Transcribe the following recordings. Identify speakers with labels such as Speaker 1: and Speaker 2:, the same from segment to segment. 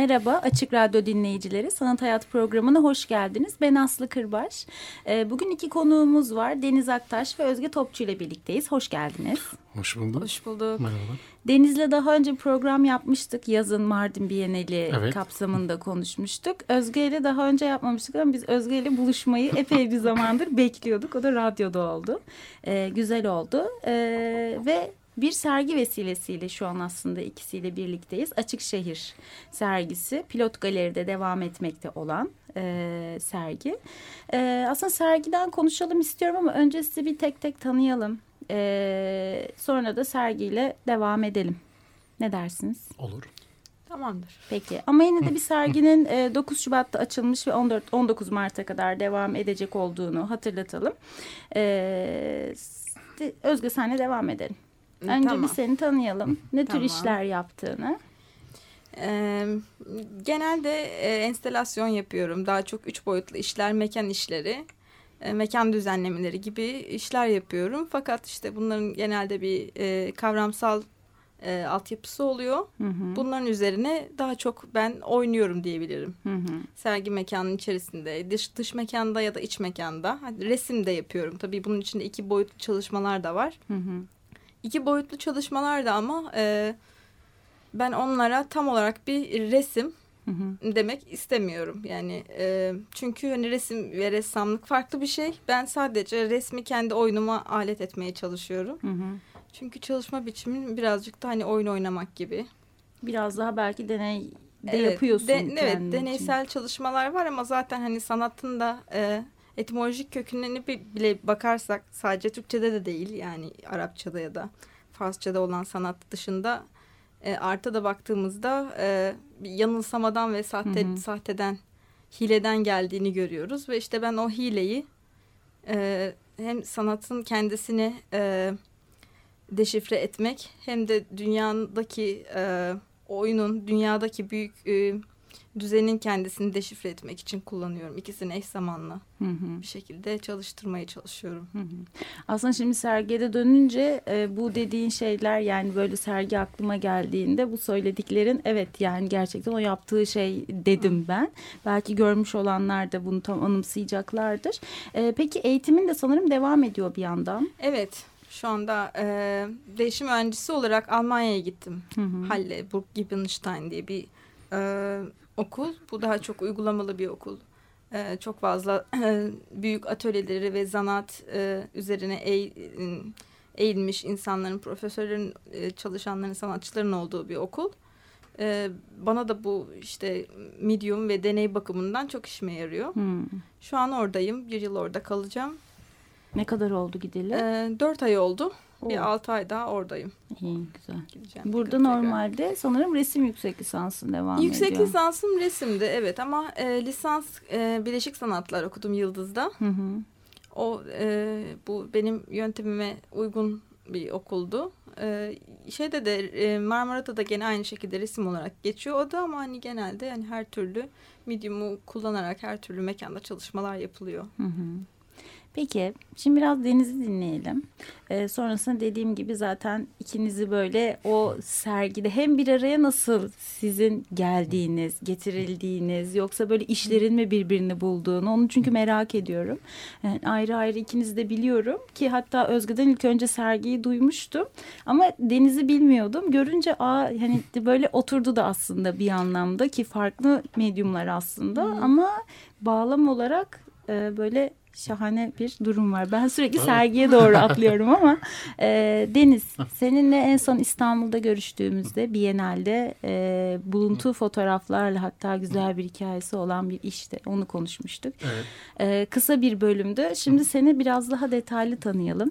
Speaker 1: Merhaba Açık Radyo dinleyicileri. Sanat Hayat programına hoş geldiniz. Ben Aslı Kırbaş. Ee, bugün iki konuğumuz var. Deniz Aktaş ve Özge Topçu ile birlikteyiz. Hoş geldiniz.
Speaker 2: Hoş bulduk.
Speaker 1: Hoş bulduk.
Speaker 2: Merhaba.
Speaker 1: Deniz'le daha önce program yapmıştık. Yazın Mardin Bienali
Speaker 2: evet.
Speaker 1: kapsamında konuşmuştuk. Özge ile daha önce yapmamıştık ama biz Özge ile buluşmayı epey bir zamandır bekliyorduk. O da radyoda oldu. Ee, güzel oldu. Ee, ve bir sergi vesilesiyle şu an aslında ikisiyle birlikteyiz. Açık Şehir sergisi Pilot Galeri'de devam etmekte olan e, sergi. E, aslında sergiden konuşalım istiyorum ama önce sizi bir tek tek tanıyalım. E, sonra da sergiyle devam edelim. Ne dersiniz?
Speaker 2: Olur.
Speaker 1: Tamamdır. Peki ama yine de bir serginin 9 Şubat'ta açılmış ve 14 19 Mart'a kadar devam edecek olduğunu hatırlatalım. Ee, Özge senle devam edelim. Önce tamam. bir seni tanıyalım. Ne tamam. tür işler yaptığını.
Speaker 3: Ee, genelde e, enstelasyon yapıyorum. Daha çok üç boyutlu işler, mekan işleri, e, mekan düzenlemeleri gibi işler yapıyorum. Fakat işte bunların genelde bir e, kavramsal e, altyapısı oluyor. Hı hı. Bunların üzerine daha çok ben oynuyorum diyebilirim. Hı hı. Sergi mekanının içerisinde, dış, dış mekanda ya da iç mekanda. Resim de yapıyorum. Tabii bunun içinde iki boyutlu çalışmalar da var. Hı hı. İki boyutlu çalışmalar da ama e, ben onlara tam olarak bir resim hı hı. demek istemiyorum. Yani e, çünkü hani resim ve ressamlık farklı bir şey. Ben sadece resmi kendi oyunuma alet etmeye çalışıyorum. Hı hı. Çünkü çalışma biçimin birazcık da hani oyun oynamak gibi.
Speaker 1: Biraz daha belki deney de evet, yapıyorsun. De,
Speaker 3: evet deneysel için. çalışmalar var ama zaten hani sanatın da e, etimolojik kökenine bile bakarsak sadece Türkçe'de de değil yani Arapça'da ya da Farsça'da olan sanat dışında e, arta da baktığımızda e, yanılsamadan ve sahte, hı hı. sahteden hileden geldiğini görüyoruz ve işte ben o hileyi e, hem sanatın kendisini e, deşifre etmek hem de dünyadaki e, oyunun dünyadaki büyük e, düzenin kendisini deşifre etmek için kullanıyorum. İkisini eş zamanlı hı hı. bir şekilde çalıştırmaya çalışıyorum. Hı hı.
Speaker 1: Aslında şimdi sergiye dönünce e, bu dediğin şeyler yani böyle sergi aklıma geldiğinde bu söylediklerin evet yani gerçekten o yaptığı şey dedim hı. ben. Belki görmüş olanlar da bunu tam anımsayacaklardır. E, peki eğitimin de sanırım devam ediyor bir yandan.
Speaker 3: Evet. Şu anda e, değişim mühendisi olarak Almanya'ya gittim. Hı hı. Halle, Burg Gibenstein diye bir e, okul. Bu daha çok uygulamalı bir okul. Ee, çok fazla büyük atölyeleri ve zanaat e, üzerine eğ, eğilmiş insanların, profesörlerin, e, çalışanların, sanatçıların olduğu bir okul. Ee, bana da bu işte medium ve deney bakımından çok işime yarıyor. Hmm. Şu an oradayım. Bir yıl orada kalacağım.
Speaker 1: Ne kadar oldu gideli?
Speaker 3: Ee, dört ay oldu. Bir altı ay daha oradayım.
Speaker 1: İyi güzel. Gideceğim Burada normalde tekrar. sanırım resim yüksek lisansın devam
Speaker 3: yüksek
Speaker 1: ediyor.
Speaker 3: Yüksek lisansım resimdi evet ama e, lisans e, Bileşik Sanatlar okudum Yıldız'da. Hı hı. O e, bu benim yöntemime uygun bir okuldu. E, şeyde de e, Marmara'da da gene aynı şekilde resim olarak geçiyor o da ama hani genelde yani her türlü medium'u kullanarak her türlü mekanda çalışmalar yapılıyor. Hı hı.
Speaker 1: Peki şimdi biraz Deniz'i dinleyelim. Ee, sonrasında dediğim gibi zaten ikinizi böyle o sergide hem bir araya nasıl sizin geldiğiniz, getirildiğiniz yoksa böyle işlerin mi birbirini bulduğunu onu çünkü merak ediyorum. Yani ayrı ayrı ikinizi de biliyorum ki hatta Özge'den ilk önce sergiyi duymuştum ama Deniz'i bilmiyordum. Görünce aa hani böyle oturdu da aslında bir anlamda ki farklı medyumlar aslında hmm. ama bağlam olarak e, böyle şahane bir durum var. Ben sürekli sergiye doğru atlıyorum ama e, Deniz seninle en son İstanbul'da görüştüğümüzde Biennale'de e, buluntu fotoğraflarla hatta güzel bir hikayesi olan bir işte onu konuşmuştuk. Evet. E, kısa bir bölümdü. Şimdi seni biraz daha detaylı tanıyalım.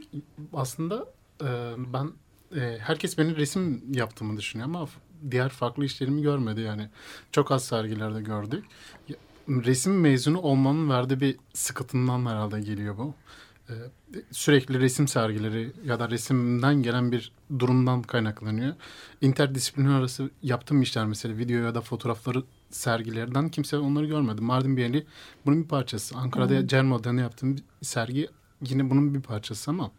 Speaker 2: Aslında e, ben e, herkes benim resim yaptığımı düşünüyor ama diğer farklı işlerimi görmedi yani. Çok az sergilerde gördük. Resim mezunu olmanın verdiği bir sıkıntından herhalde geliyor bu. Ee, sürekli resim sergileri ya da resimden gelen bir durumdan kaynaklanıyor. İnterdisipliner arası yaptığım işler mesela video ya da fotoğrafları sergilerden kimse onları görmedi. Mardin Bienali bunun bir parçası. Ankara'da hmm. Cermodan'da yaptığım bir sergi yine bunun bir parçası ama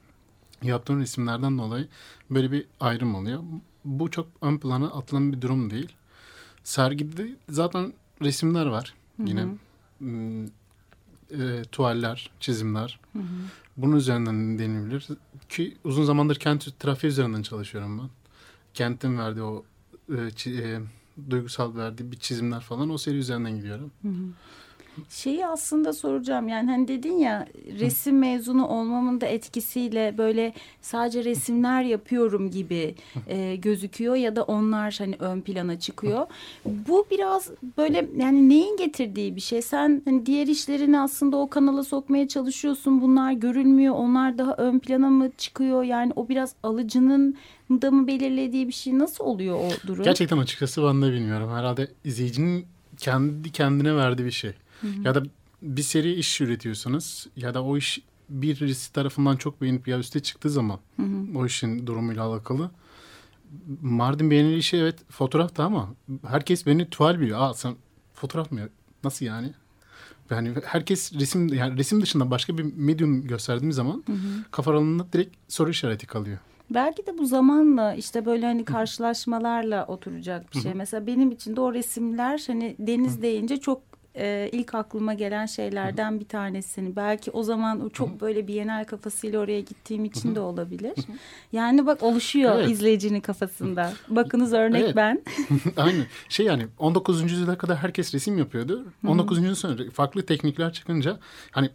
Speaker 2: yaptığım resimlerden dolayı böyle bir ayrım oluyor. Bu çok ön plana atılan bir durum değil. Sergide zaten resimler var yine. E, tuvaller, çizimler. Hı hı. Bunun üzerinden denilebilir. Ki uzun zamandır kent trafiği üzerinden çalışıyorum ben. Kentin verdiği o e, e, duygusal verdiği bir çizimler falan o seri üzerinden gidiyorum. Hı hı.
Speaker 1: Şeyi aslında soracağım yani hani dedin ya resim mezunu olmamın da etkisiyle böyle sadece resimler yapıyorum gibi e, gözüküyor ya da onlar hani ön plana çıkıyor. Bu biraz böyle yani neyin getirdiği bir şey. Sen hani diğer işlerini aslında o kanala sokmaya çalışıyorsun. Bunlar görülmüyor. Onlar daha ön plana mı çıkıyor? Yani o biraz alıcının da mı belirlediği bir şey nasıl oluyor o durum?
Speaker 2: Gerçekten açıkçası ben de bilmiyorum. Herhalde izleyicinin kendi kendine verdiği bir şey. Hı hı. Ya da bir seri iş üretiyorsanız ya da o iş birisi tarafından çok beğenip ya üste çıktığı zaman hı hı. o işin durumuyla alakalı. Mardin beğenili işi evet fotoğraf da ama herkes beni tuval biliyor. Aa sen fotoğraf mı? Nasıl yani? Yani herkes resim yani resim dışında başka bir medium gösterdiğim zaman hı hı. kafa aralığında direkt soru işareti kalıyor.
Speaker 1: Belki de bu zamanla işte böyle hani karşılaşmalarla oturacak bir şey. Mesela benim için de o resimler hani deniz deyince çok e, ilk aklıma gelen şeylerden bir tanesini. Belki o zaman çok böyle bir yenel kafasıyla oraya gittiğim için de olabilir. Yani bak oluşuyor evet. izleyicinin kafasında. Bakınız örnek evet. ben.
Speaker 2: Aynen. Şey yani 19. yüzyıla kadar herkes resim yapıyordu. 19. yüzyıl sonra farklı teknikler çıkınca hani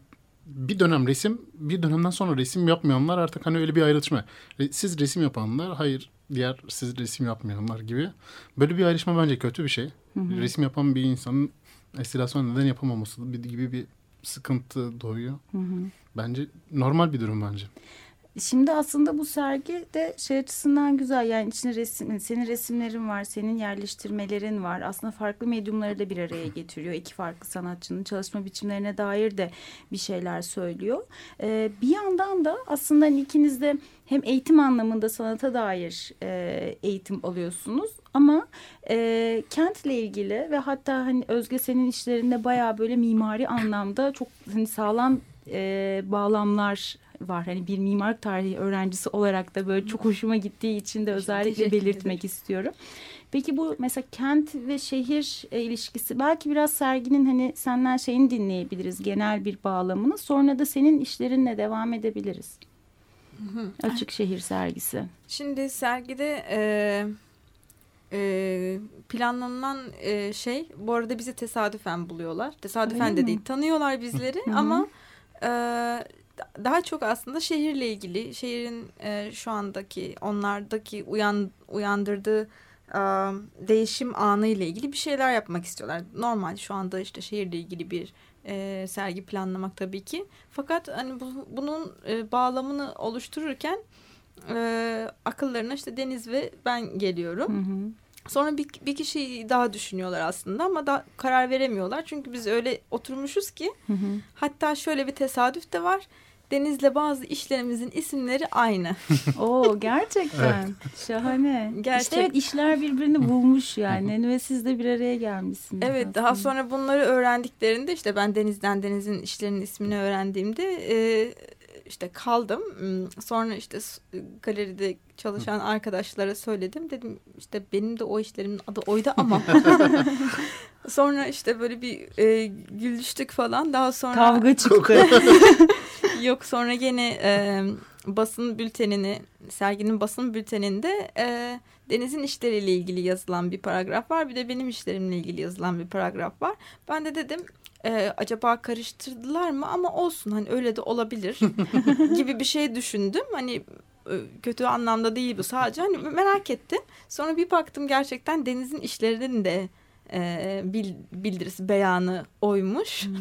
Speaker 2: bir dönem resim, bir dönemden sonra resim yapmayanlar artık hani öyle bir ayrışma. Siz resim yapanlar, hayır diğer siz resim yapmayanlar gibi. Böyle bir ayrışma bence kötü bir şey. Hı hı. Resim yapan bir insanın estilasyon neden yapamaması gibi bir sıkıntı doğuyor. Hı hı. Bence normal bir durum bence.
Speaker 1: Şimdi aslında bu sergi de şey açısından güzel. Yani içinde resim, senin resimlerin var, senin yerleştirmelerin var. Aslında farklı medyumları da bir araya getiriyor. İki farklı sanatçının çalışma biçimlerine dair de bir şeyler söylüyor. Ee, bir yandan da aslında hani ikiniz de hem eğitim anlamında sanata dair e, eğitim alıyorsunuz ama e, kentle ilgili ve hatta hani Özge senin işlerinde bayağı böyle mimari anlamda çok hani sağlam e, bağlamlar var. Hani bir mimar tarihi öğrencisi olarak da böyle çok hoşuma gittiği için de özellikle belirtmek istiyorum. Peki bu mesela kent ve şehir e, ilişkisi belki biraz serginin hani senden şeyini dinleyebiliriz genel bir bağlamını. Sonra da senin işlerinle devam edebiliriz. Açık şehir sergisi.
Speaker 3: Şimdi sergide e, e, planlanan e, şey bu arada bizi tesadüfen buluyorlar. Tesadüfen Öyle de mi? değil tanıyorlar bizleri ama e, daha çok aslında şehirle ilgili şehrin e, şu andaki onlardaki uyan, uyandırdığı e, değişim anı ile ilgili bir şeyler yapmak istiyorlar. Normal şu anda işte şehirle ilgili bir e, sergi planlamak tabii ki. Fakat hani bu, bunun e, bağlamını oluştururken e, akıllarına işte Deniz ve ben geliyorum. Hı hı. Sonra bir, bir kişi daha düşünüyorlar aslında ama da karar veremiyorlar. Çünkü biz öyle oturmuşuz ki hı hı. hatta şöyle bir tesadüf de var. Deniz'le bazı işlerimizin isimleri aynı.
Speaker 1: Oo gerçekten. evet. Şahane. Gerçek. İşte evet işler birbirini bulmuş yani ve siz de bir araya gelmişsiniz.
Speaker 3: Evet aslında. daha sonra bunları öğrendiklerinde işte ben Deniz'den Deniz'in işlerinin ismini öğrendiğimde e, işte kaldım. Hmm, sonra işte galeride çalışan arkadaşlara söyledim. Dedim işte benim de o işlerimin adı oydu ama. sonra işte böyle bir e, güldüştük falan. Daha sonra
Speaker 1: kavga çıktı.
Speaker 3: Yok sonra yine e, basın bültenini serginin basın bülteninde e, Deniz'in işleriyle ilgili yazılan bir paragraf var. Bir de benim işlerimle ilgili yazılan bir paragraf var. Ben de dedim e, acaba karıştırdılar mı ama olsun hani öyle de olabilir gibi bir şey düşündüm. Hani kötü anlamda değil bu sadece hani merak ettim. Sonra bir baktım gerçekten Deniz'in işlerinin de e, bil, bildirisi beyanı oymuş.
Speaker 1: Hmm,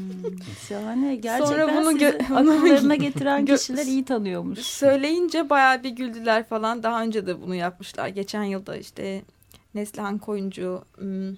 Speaker 1: şahane. Gerçekten
Speaker 3: Sonra bunu
Speaker 1: akıllarına getiren kişiler iyi tanıyormuş.
Speaker 3: Söyleyince bayağı bir güldüler falan. Daha önce de bunu yapmışlar. Geçen yılda işte Neslihan Koyuncu, hmm,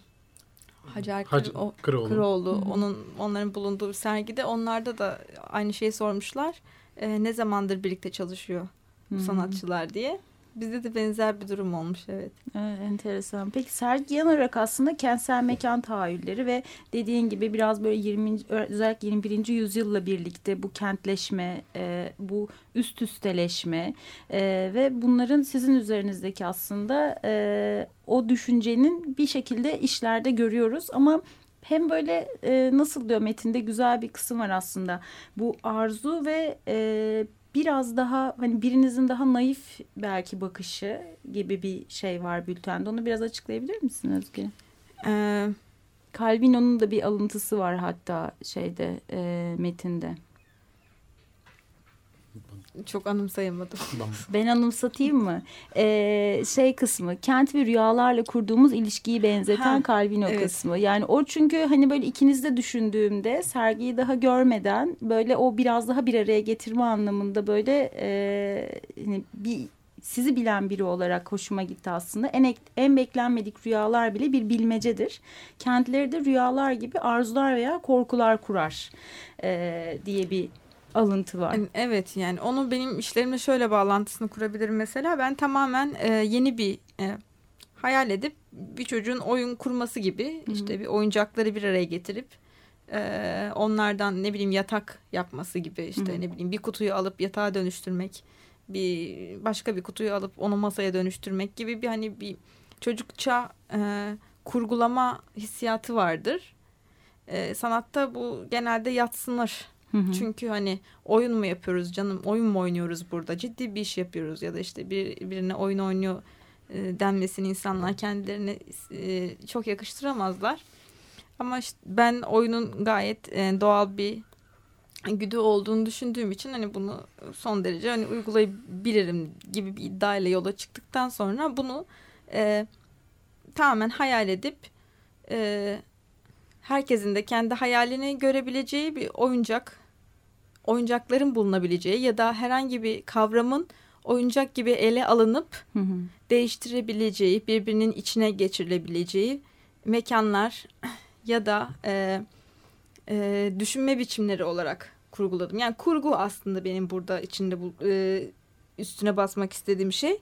Speaker 3: Hacer
Speaker 2: Hacı Kıroğlu.
Speaker 3: Kıroğlu,
Speaker 1: hı.
Speaker 3: onun onların bulunduğu sergide onlarda da aynı şeyi sormuşlar. E, ne zamandır birlikte çalışıyor bu
Speaker 1: Hmm.
Speaker 3: sanatçılar diye. Bizde de benzer bir durum olmuş evet.
Speaker 1: Evet, enteresan. Peki sergi yanarak aslında kentsel mekan tahayyülleri ve dediğin gibi biraz böyle 20. özellikle 21. yüzyılla birlikte bu kentleşme, e, bu üst üsteleşme e, ve bunların sizin üzerinizdeki aslında e, o düşüncenin bir şekilde işlerde görüyoruz ama hem böyle e, nasıl diyor metinde güzel bir kısım var aslında. Bu arzu ve e, biraz daha hani birinizin daha naif belki bakışı gibi bir şey var bültende. Onu biraz açıklayabilir misin Özge?
Speaker 3: E,
Speaker 1: Calvino'nun da bir alıntısı var hatta şeyde e, metinde.
Speaker 3: Çok anımsayamadım.
Speaker 2: Ben-
Speaker 1: anımsatayım mı? Ee, şey kısmı kent ve rüyalarla kurduğumuz ilişkiyi benzeten
Speaker 3: Ha,
Speaker 1: Calvino
Speaker 3: evet.
Speaker 1: kısmı. Yani o çünkü hani böyle ikiniz de düşündüğümde sergiyi daha görmeden böyle o biraz daha bir araya getirme anlamında böyle e, hani bir sizi bilen biri olarak hoşuma gitti aslında. En, ek- en beklenmedik rüyalar bile bir bilmecedir. Kentleri de rüyalar gibi arzular veya korkular kurar e, diye bir alıntı var.
Speaker 3: Yani Evet yani onu benim işlerimle şöyle bağlantısını kurabilirim mesela. Ben tamamen e, yeni bir e, hayal edip bir çocuğun oyun kurması gibi
Speaker 1: Hı hı.
Speaker 3: işte bir oyuncakları bir araya getirip e, onlardan ne bileyim yatak yapması gibi işte
Speaker 1: Hı hı.
Speaker 3: ne bileyim bir kutuyu alıp yatağa dönüştürmek bir başka bir kutuyu alıp onu masaya dönüştürmek gibi bir hani bir çocukça e, kurgulama hissiyatı vardır. E, sanatta bu genelde yatsınır.
Speaker 1: Hı.
Speaker 3: Çünkü hani oyun mu yapıyoruz canım oyun mu oynuyoruz burada ciddi bir iş yapıyoruz ya da işte bir, birine oyun oynuyor e, denmesini insanlar kendilerine e, çok yakıştıramazlar. Ama işte ben oyunun gayet e, doğal bir güdü olduğunu düşündüğüm için hani bunu son derece hani uygulayabilirim gibi bir iddiayla yola çıktıktan sonra bunu e, tamamen hayal edip e, herkesin de kendi hayalini görebileceği bir oyuncak oyuncakların bulunabileceği ya da herhangi bir kavramın oyuncak gibi ele alınıp
Speaker 1: Hı hı.
Speaker 3: değiştirebileceği, birbirinin içine geçirilebileceği mekanlar ya da e, e, düşünme biçimleri olarak kurguladım. Yani kurgu aslında benim burada içinde bu e, üstüne basmak istediğim şey.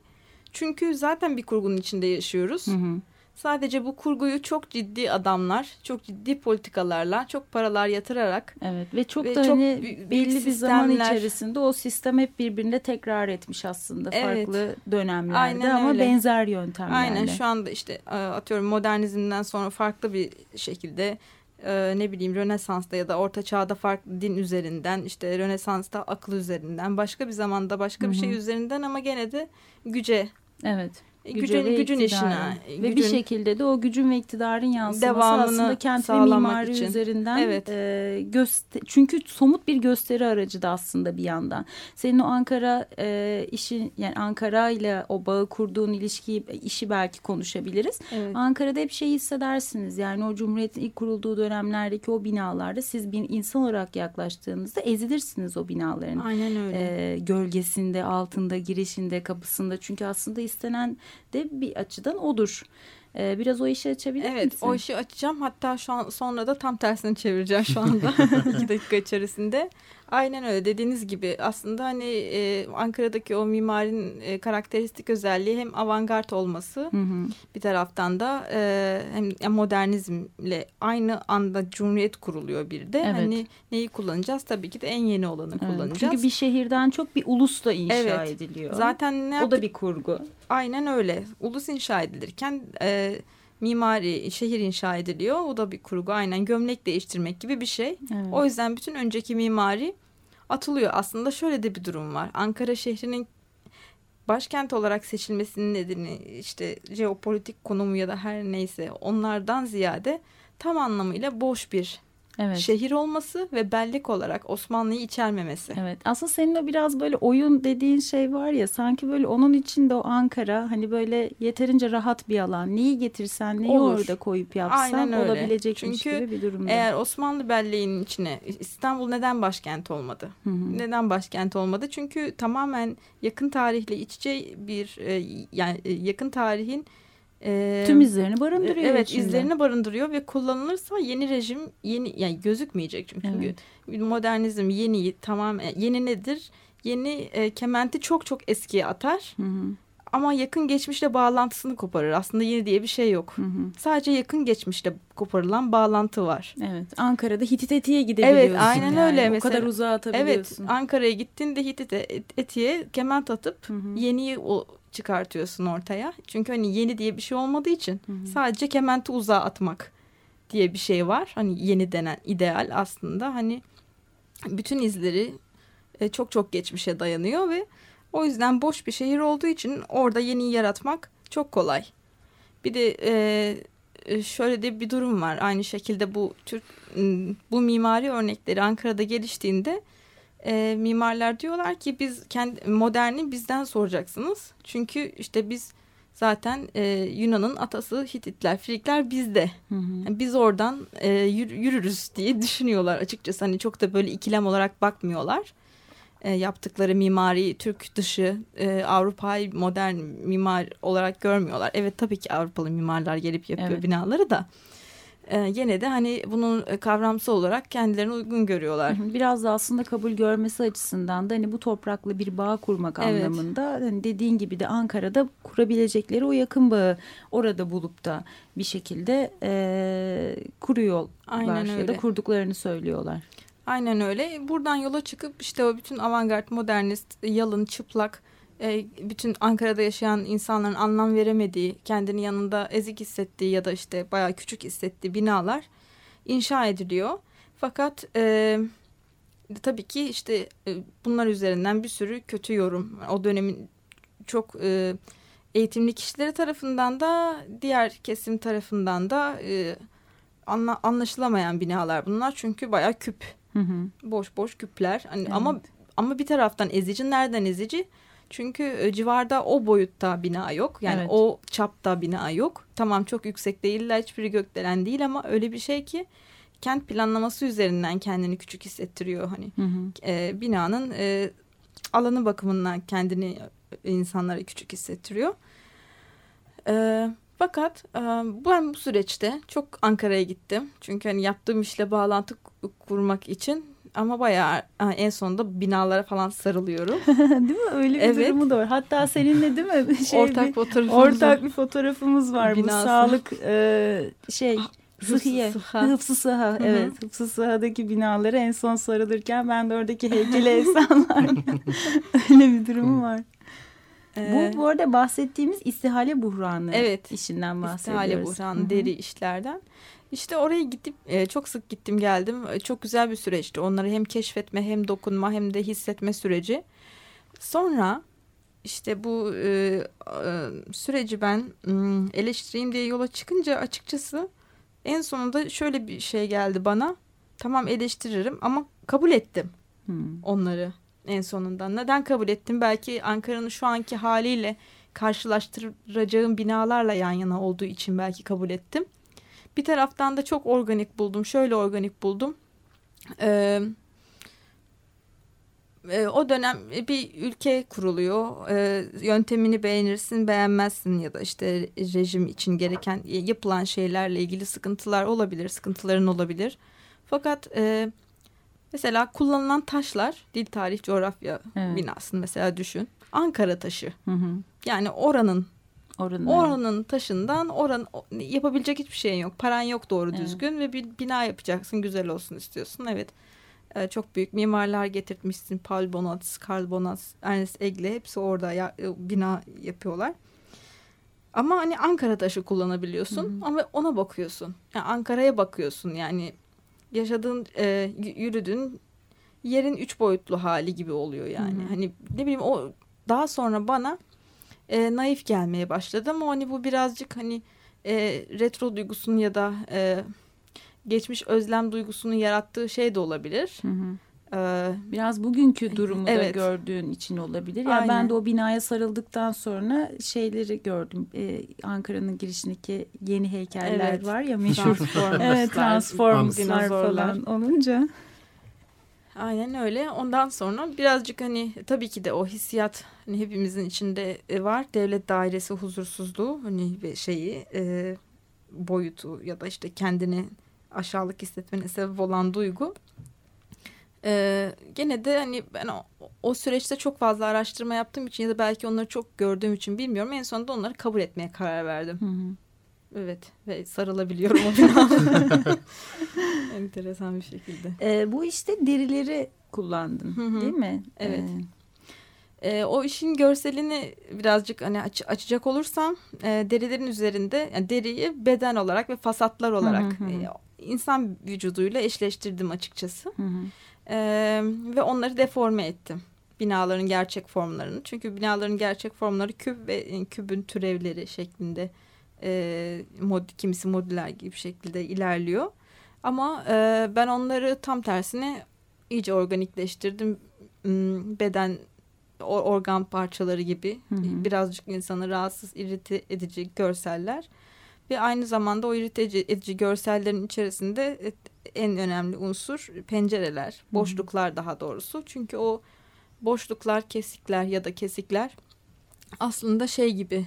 Speaker 3: Çünkü zaten bir kurgunun içinde yaşıyoruz.
Speaker 1: Hı hı.
Speaker 3: Sadece bu kurguyu çok ciddi adamlar, çok ciddi politikalarla, çok paralar yatırarak
Speaker 1: Evet ve çok
Speaker 3: Ve
Speaker 1: da
Speaker 3: çok
Speaker 1: hani belli bir zaman içerisinde o sistem hep birbirine tekrar etmiş aslında
Speaker 3: Evet.
Speaker 1: farklı dönemlerde
Speaker 3: Aynen
Speaker 1: ama
Speaker 3: öyle.
Speaker 1: benzer yöntemlerle.
Speaker 3: Aynen şu anda işte e, atıyorum modernizmden sonra farklı bir şekilde e, ne bileyim Rönesans'ta ya da Orta Çağ'da farklı din üzerinden işte Rönesans'ta akıl üzerinden başka bir zamanda başka bir
Speaker 1: Hı hı.
Speaker 3: şey üzerinden ama gene de güce
Speaker 1: Evet.
Speaker 3: E, gücün
Speaker 1: ve
Speaker 3: gücün
Speaker 1: iktidarın.
Speaker 3: işine e,
Speaker 1: ve bir
Speaker 3: gücün-
Speaker 1: şekilde de o gücün ve iktidarın yansıması aslında kent ve mimari
Speaker 3: için.
Speaker 1: üzerinden
Speaker 3: Evet.
Speaker 1: e, göster çünkü somut bir gösteri aracı da aslında bir yandan. Senin o Ankara e, işi yani Ankara ile o bağı kurduğun ilişkiyi işi belki konuşabiliriz.
Speaker 3: Evet.
Speaker 1: Ankara'da hep şey hissedersiniz yani o Cumhuriyet'in ilk kurulduğu dönemlerdeki o binalarda siz bir insan olarak yaklaştığınızda ezilirsiniz o binaların.
Speaker 3: Aynen öyle.
Speaker 1: e, gölgesinde, altında, girişinde, kapısında. Çünkü aslında istenen de bir açıdan odur. E, biraz o işi açabilir
Speaker 3: Evet
Speaker 1: misin?
Speaker 3: o işi açacağım hatta şu an sonra da tam tersini çevireceğim şu anda iki dakika içerisinde. Aynen öyle dediğiniz gibi aslında hani e, Ankara'daki o mimarinin e, karakteristik özelliği hem avantgard olması
Speaker 1: Hı hı.
Speaker 3: bir taraftan da e, hem modernizmle aynı anda cumhuriyet kuruluyor bir de.
Speaker 1: Evet.
Speaker 3: Hani neyi kullanacağız? Tabii ki de en yeni olanı
Speaker 1: Evet,
Speaker 3: kullanacağız.
Speaker 1: Çünkü bir şehirden çok bir ulus da inşa
Speaker 3: Evet.
Speaker 1: ediliyor.
Speaker 3: Zaten ne
Speaker 1: o da bir kurgu.
Speaker 3: Aynen öyle. Ulus inşa edilirken e, mimari şehir inşa ediliyor. O da bir kurgu. Aynen gömlek değiştirmek gibi bir şey.
Speaker 1: Evet.
Speaker 3: O yüzden bütün önceki mimari atılıyor. Aslında şöyle de bir durum var. Ankara şehrinin başkent olarak seçilmesinin nedeni işte jeopolitik konumu ya da her neyse onlardan ziyade tam anlamıyla boş bir
Speaker 1: Evet.
Speaker 3: şehir olması ve bellek olarak Osmanlı'yı içermemesi.
Speaker 1: Evet. Aslında senin o biraz böyle oyun dediğin şey var ya sanki böyle onun içinde o Ankara hani böyle yeterince rahat bir alan. Neyi getirsen neyi
Speaker 3: Olur.
Speaker 1: orada koyup yapsan olabilecekmiş
Speaker 3: Çünkü
Speaker 1: gibi bir durumda.
Speaker 3: Eğer Osmanlı belleğinin içine İstanbul neden başkent olmadı?
Speaker 1: Hı hı.
Speaker 3: Neden başkent olmadı? Çünkü tamamen yakın tarihle iç içe bir e, yani e, yakın tarihin e,
Speaker 1: Tüm izlerini barındırıyor
Speaker 3: Evet
Speaker 1: içinde.
Speaker 3: izlerini barındırıyor ve kullanılırsa yeni rejim yeni yani gözükmeyecek çünkü
Speaker 1: Evet.
Speaker 3: modernizm yeni tamam yeni nedir? Yeni e, kementi çok çok eskiye atar
Speaker 1: Hı hı.
Speaker 3: ama yakın geçmişle bağlantısını koparır. Aslında yeni diye bir şey yok.
Speaker 1: Hı hı.
Speaker 3: Sadece yakın geçmişle koparılan bağlantı var.
Speaker 1: Evet. Ankara'da Hitit Eti'ye gidebiliyorsun.
Speaker 3: Evet, aynen
Speaker 1: yani.
Speaker 3: öyle
Speaker 1: O
Speaker 3: mesela.
Speaker 1: kadar uzağa
Speaker 3: Evet
Speaker 1: atabiliyorsun.
Speaker 3: Ankara'ya gittiğinde Hitit'e Et- Eti'ye kement atıp
Speaker 1: Hı hı.
Speaker 3: yeniyi o çıkartıyorsun ortaya. Çünkü hani yeni diye bir şey olmadığı için
Speaker 1: Hı hı.
Speaker 3: sadece kementi uzağa atmak diye bir şey var. Hani yeni denen ideal aslında hani bütün izleri e, çok çok geçmişe dayanıyor ve o yüzden boş bir şehir olduğu için orada yeniyi yaratmak çok kolay. Bir de e, e, şöyle de bir durum var. Aynı şekilde bu Türk bu mimari örnekleri Ankara'da geliştiğinde e, mimarlar diyorlar ki biz kendi moderni bizden soracaksınız. Çünkü işte biz zaten e, Yunan'ın atası Hititler, Frikler bizde.
Speaker 1: Hı hı.
Speaker 3: Yani biz oradan e, yürü- yürürüz diye düşünüyorlar açıkçası. Hani çok da böyle ikilem olarak bakmıyorlar. E, yaptıkları mimari Türk dışı e, Avrupa'yı modern mimar olarak görmüyorlar. Evet tabii ki Avrupalı mimarlar gelip yapıyor
Speaker 1: Evet.
Speaker 3: binaları da. E, yine de hani bunun kavramsal olarak kendilerine uygun görüyorlar.
Speaker 1: Biraz da aslında kabul görmesi açısından da hani bu toprakla bir bağ kurmak
Speaker 3: Evet.
Speaker 1: anlamında hani dediğin gibi de Ankara'da kurabilecekleri o yakın bağı orada bulup da bir şekilde eee kuruyorlar
Speaker 3: Aynen
Speaker 1: ya da kurduklarını söylüyorlar.
Speaker 3: Aynen öyle. Buradan yola çıkıp işte o bütün avantgard, modernist, yalın, çıplak, e, bütün Ankara'da yaşayan insanların anlam veremediği, kendini yanında ezik hissettiği ya da işte bayağı küçük hissettiği binalar inşa ediliyor. Fakat e, tabii ki işte e, bunlar üzerinden bir sürü kötü yorum. O dönemin çok e, eğitimli kişileri tarafından da diğer kesim tarafından da e, anla, anlaşılamayan binalar bunlar. Çünkü bayağı küp
Speaker 1: Hı hı.
Speaker 3: boş boş küpler. Hani
Speaker 1: Evet.
Speaker 3: ama ama bir taraftan ezici nereden ezici? Çünkü e, civarda o boyutta bina yok. Yani
Speaker 1: Evet.
Speaker 3: o çapta bina yok. Tamam çok yüksek değiller. Hiçbiri gökdelen değil ama öyle bir şey ki kent planlaması üzerinden kendini küçük hissettiriyor. Hani
Speaker 1: Hı hı.
Speaker 3: e, binanın e, alanı bakımından kendini insanlara küçük hissettiriyor. E, fakat e, ben bu süreçte çok Ankara'ya gittim. Çünkü hani yaptığım işle bağlantı ku- kurmak için ama bayağı en sonunda binalara falan sarılıyorum.
Speaker 1: değil mi? Öyle bir
Speaker 3: Evet.
Speaker 1: durumu da var. Hatta seninle değil mi? Şey,
Speaker 3: Ortak
Speaker 1: bir-
Speaker 3: fotoğrafımız
Speaker 1: ortak
Speaker 3: var.
Speaker 1: bir fotoğrafımız var. Bu
Speaker 3: Binası.
Speaker 1: sağlık e, şey
Speaker 3: Hıfzı
Speaker 1: Sıhhiye.
Speaker 3: Sıha.
Speaker 1: Hıfzı Sıha.
Speaker 3: hı.
Speaker 1: Evet. Hıfzı Sıha'daki binaları en son sarılırken ben de oradaki heykeli efsanlar. Öyle bir durumu var.
Speaker 3: E,
Speaker 1: Bu bu arada bahsettiğimiz istihale buhranı
Speaker 3: Evet.
Speaker 1: işinden bahsediyoruz.
Speaker 3: İstihale buhranı,
Speaker 1: Hı hı.
Speaker 3: deri işlerden. İşte oraya gidip e, çok sık gittim geldim. E, Çok güzel bir süreçti. Onları hem keşfetme hem dokunma hem de hissetme süreci. Sonra işte bu e, e, süreci ben m, eleştireyim diye yola çıkınca açıkçası en sonunda şöyle bir şey geldi bana. Tamam eleştiririm ama kabul ettim
Speaker 1: Hı.
Speaker 3: onları en sonunda. Neden kabul ettim? Belki Ankara'nın şu anki haliyle karşılaştıracağım binalarla yan yana olduğu için belki kabul ettim. Bir taraftan da çok organik buldum. Şöyle organik buldum. Ee, e, o dönem bir ülke kuruluyor. Ee, yöntemini beğenirsin, beğenmezsin ya da işte rejim için gereken yapılan şeylerle ilgili sıkıntılar olabilir, sıkıntıların olabilir. Fakat e, mesela kullanılan taşlar, dil tarih coğrafya
Speaker 1: Evet.
Speaker 3: binasını mesela düşün. Ankara taşı.
Speaker 1: Hı hı.
Speaker 3: Yani oranın
Speaker 1: Oranın.
Speaker 3: Oranın taşından oran yapabilecek hiçbir şeyin yok. Paran yok doğru
Speaker 1: Evet.
Speaker 3: düzgün ve bir bina yapacaksın. Güzel olsun istiyorsun. Evet. Ee, çok büyük mimarlar getirtmişsin. Paul Bonatz, Karl Bonatz, Ernest Egle hepsi orada ya, e, bina yapıyorlar. Ama hani Ankara taşı kullanabiliyorsun ama ona bakıyorsun. Yani Ankara'ya bakıyorsun yani yaşadığın, e, yürüdüğün yerin üç boyutlu hali gibi oluyor yani.
Speaker 1: Hı hı.
Speaker 3: Hani ne bileyim o daha sonra bana e, naif gelmeye başladı ama hani bu birazcık hani e, retro duygusunun ya da e, geçmiş özlem duygusunun yarattığı şey de olabilir.
Speaker 1: Hı hı.
Speaker 3: Ee,
Speaker 1: Biraz bugünkü durumu
Speaker 3: Evet.
Speaker 1: da gördüğün için olabilir. Yani
Speaker 3: Aynen.
Speaker 1: ben de o binaya sarıldıktan sonra şeyleri gördüm. Ee, Ankara'nın girişindeki yeni heykeller
Speaker 3: Evet.
Speaker 1: var ya meşhur.
Speaker 3: Transformers'lar,
Speaker 1: evet Transformers'lar
Speaker 3: dinozorlar.
Speaker 1: falan olunca.
Speaker 3: Aynen öyle. Ondan sonra birazcık hani tabii ki de o hissiyat hani hepimizin içinde e, var. Devlet dairesi huzursuzluğu hani şeyi e, boyutu ya da işte kendini aşağılık hissetmene sebep olan duygu. E, gene de hani ben o, o süreçte çok fazla araştırma yaptığım için ya da belki onları çok gördüğüm için bilmiyorum. En sonunda onları kabul etmeye karar verdim.
Speaker 1: Hı hı.
Speaker 3: Evet ve sarılabiliyorum o bina. Enteresan bir şekilde.
Speaker 1: Ee, bu işte derileri kullandın
Speaker 3: Hı hı.
Speaker 1: değil mi?
Speaker 3: Evet.
Speaker 1: Ee,
Speaker 3: E, o işin görselini birazcık hani aç- açacak olursam e, derilerin üzerinde yani deriyi beden olarak ve fasatlar olarak
Speaker 1: hı hı.
Speaker 3: e, insan vücuduyla eşleştirdim açıkçası.
Speaker 1: hı hı.
Speaker 3: E, ve onları deforme ettim. Binaların gerçek formlarını. Çünkü binaların gerçek formları küp ve kübün türevleri şeklinde e, mod, kimisi modüler gibi şekilde ilerliyor. Ama e, ben onları tam tersine iyice organikleştirdim. Hmm, Beden organ parçaları gibi
Speaker 1: Hı hı.
Speaker 3: birazcık insanı rahatsız, irite edici görseller. Ve aynı zamanda o irite edici, görsellerin içerisinde en önemli unsur pencereler,
Speaker 1: hı.
Speaker 3: boşluklar daha doğrusu. Çünkü o boşluklar, kesikler ya da kesikler aslında şey gibi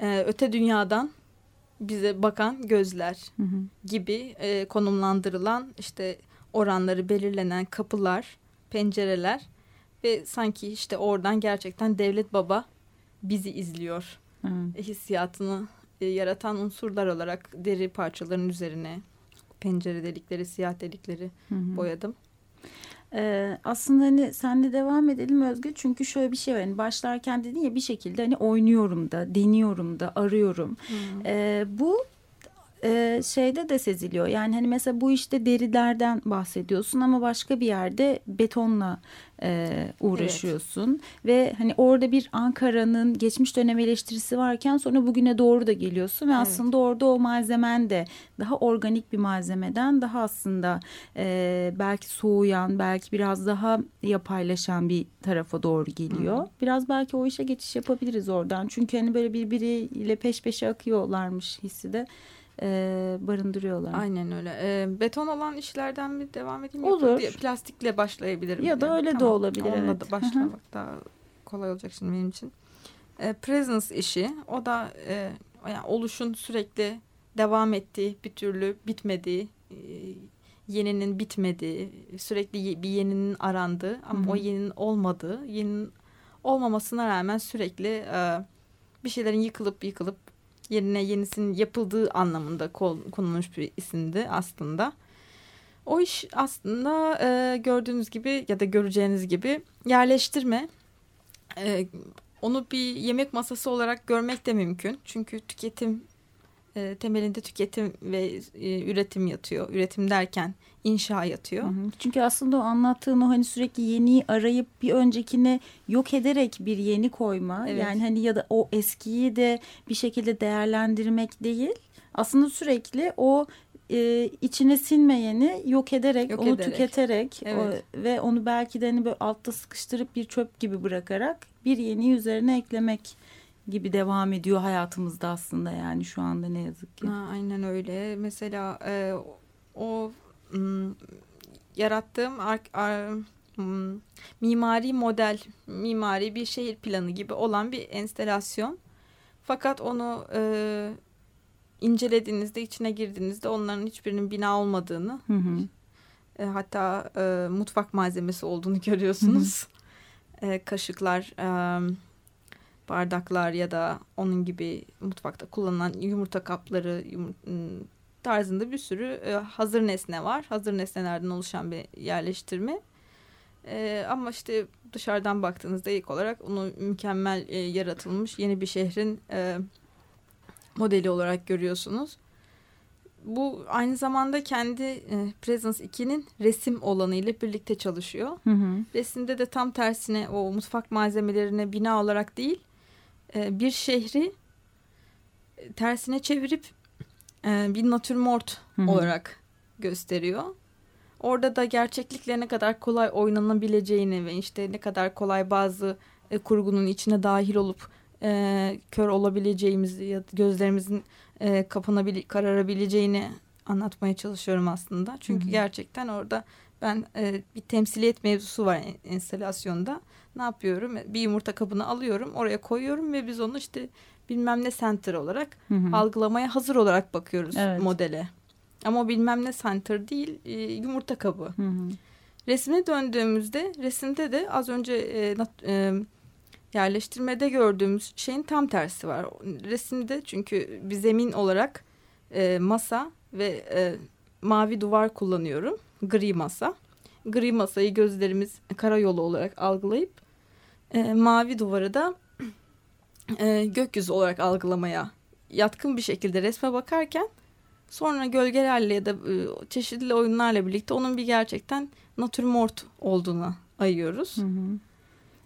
Speaker 3: e, öte dünyadan bize bakan gözler
Speaker 1: Hı hı.
Speaker 3: gibi e, konumlandırılan işte oranları belirlenen kapılar, pencereler ve sanki işte oradan gerçekten devlet baba bizi izliyor
Speaker 1: Hı.
Speaker 3: e, hissiyatını e, yaratan unsurlar olarak deri parçalarının üzerine pencere delikleri, siyah delikleri
Speaker 1: Hı hı.
Speaker 3: boyadım.
Speaker 1: Ee, aslında hani senle devam edelim Özgür çünkü şöyle bir şey var. Hani başlarken dedin ya bir şekilde hani oynuyorum da, deniyorum da, arıyorum. Ee, bu e, şeyde de seziliyor. Yani hani mesela bu işte derilerden bahsediyorsun ama başka bir yerde betonla e, uğraşıyorsun ve hani orada bir Ankara'nın geçmiş dönem eleştirisi varken sonra bugüne doğru da geliyorsun ve
Speaker 3: Evet.
Speaker 1: aslında orada o malzemen de daha organik bir malzemeden daha aslında e, belki soğuyan belki biraz daha yapaylaşan bir tarafa doğru geliyor. Biraz belki o işe geçiş yapabiliriz oradan çünkü hani böyle birbiriyle peş peşe akıyorlarmış hissi de e, barındırıyorlar.
Speaker 3: Aynen öyle. E, beton olan işlerden mi devam edeyim?
Speaker 1: Olur.
Speaker 3: Yoksa Plastikle başlayabilirim.
Speaker 1: Ya da öyle de olabilir,
Speaker 3: Onunla
Speaker 1: evet.
Speaker 3: da başlamak daha kolay olacak şimdi benim için. E, presence işi. O da e, yani oluşun sürekli devam ettiği, bir türlü bitmediği, e, yeninin bitmediği, sürekli bir yeninin arandığı ama
Speaker 1: Hı hı.
Speaker 3: o yeninin olmadığı, yeninin olmamasına rağmen sürekli e, bir şeylerin yıkılıp yıkılıp yerine yenisinin yapıldığı anlamında konulmuş bir isimdi aslında. O iş aslında e, gördüğünüz gibi ya da göreceğiniz gibi yerleştirme. E, onu bir yemek masası olarak görmek de mümkün. Çünkü tüketim e, temelinde tüketim ve e, üretim yatıyor. Üretim derken inşa yatıyor.
Speaker 1: Hı hı. Çünkü aslında o anlattığın o hani sürekli yeniyi arayıp bir öncekini yok ederek bir yeni koyma.
Speaker 3: Evet.
Speaker 1: Yani hani ya da o eskiyi de bir şekilde değerlendirmek değil. Aslında sürekli o e, içine sinmeyeni yok ederek,
Speaker 3: Yok
Speaker 1: onu
Speaker 3: ederek.
Speaker 1: tüketerek
Speaker 3: Evet.
Speaker 1: o- ve onu belki de hani böyle altta sıkıştırıp bir çöp gibi bırakarak bir yeniyi üzerine eklemek gibi devam ediyor hayatımızda aslında yani şu anda ne yazık ki.
Speaker 3: Ha, aynen öyle. Mesela e, o m, yarattığım ar- ar- m, mimari model, mimari bir şehir planı gibi olan bir enstelasyon. Fakat onu e, incelediğinizde, içine girdiğinizde onların hiçbirinin bina olmadığını,
Speaker 1: Hı hı.
Speaker 3: e, hatta e, mutfak malzemesi olduğunu görüyorsunuz. E, kaşıklar, e, bardaklar ya da onun gibi mutfakta kullanılan yumurta kapları yumur- tarzında bir sürü e, hazır nesne var. Hazır nesnelerden oluşan bir yerleştirme. E, ama işte dışarıdan baktığınızda ilk olarak onu mükemmel e, yaratılmış yeni bir şehrin e, modeli olarak görüyorsunuz. Bu aynı zamanda kendi e, Presence 2'nin resim olanı ile birlikte çalışıyor.
Speaker 1: Hı hı.
Speaker 3: Resimde de tam tersine o mutfak malzemelerine bina olarak değil e, bir şehri e, tersine çevirip e, bir natürmort olarak gösteriyor. Orada da gerçeklikle ne kadar kolay oynanabileceğini ve işte ne kadar kolay bazı e, kurgunun içine dahil olup e, kör olabileceğimizi ya da gözlerimizin e, kapanabil kararabileceğini anlatmaya çalışıyorum aslında. Çünkü
Speaker 1: Hı hı.
Speaker 3: gerçekten orada ben e, bir temsiliyet mevzusu var en- enstalasyonda. Ne yapıyorum? Bir yumurta kabını alıyorum, oraya koyuyorum ve biz onu işte bilmem ne center olarak
Speaker 1: Hı hı.
Speaker 3: algılamaya hazır olarak bakıyoruz
Speaker 1: Evet.
Speaker 3: modele. Ama o bilmem ne center değil, e, yumurta kabı.
Speaker 1: Hı hı.
Speaker 3: Resmine döndüğümüzde resimde de az önce e, e, yerleştirmede gördüğümüz şeyin tam tersi var. Resimde çünkü bir zemin olarak e, masa ve e, mavi duvar kullanıyorum. Gri masa. Gri masayı gözlerimiz karayolu olarak algılayıp e, mavi duvarı da e, gökyüzü olarak algılamaya yatkın bir şekilde resme bakarken sonra gölgelerle ya da e, çeşitli oyunlarla birlikte onun bir gerçekten natürmort olduğuna ayıyoruz.
Speaker 1: Hı hı.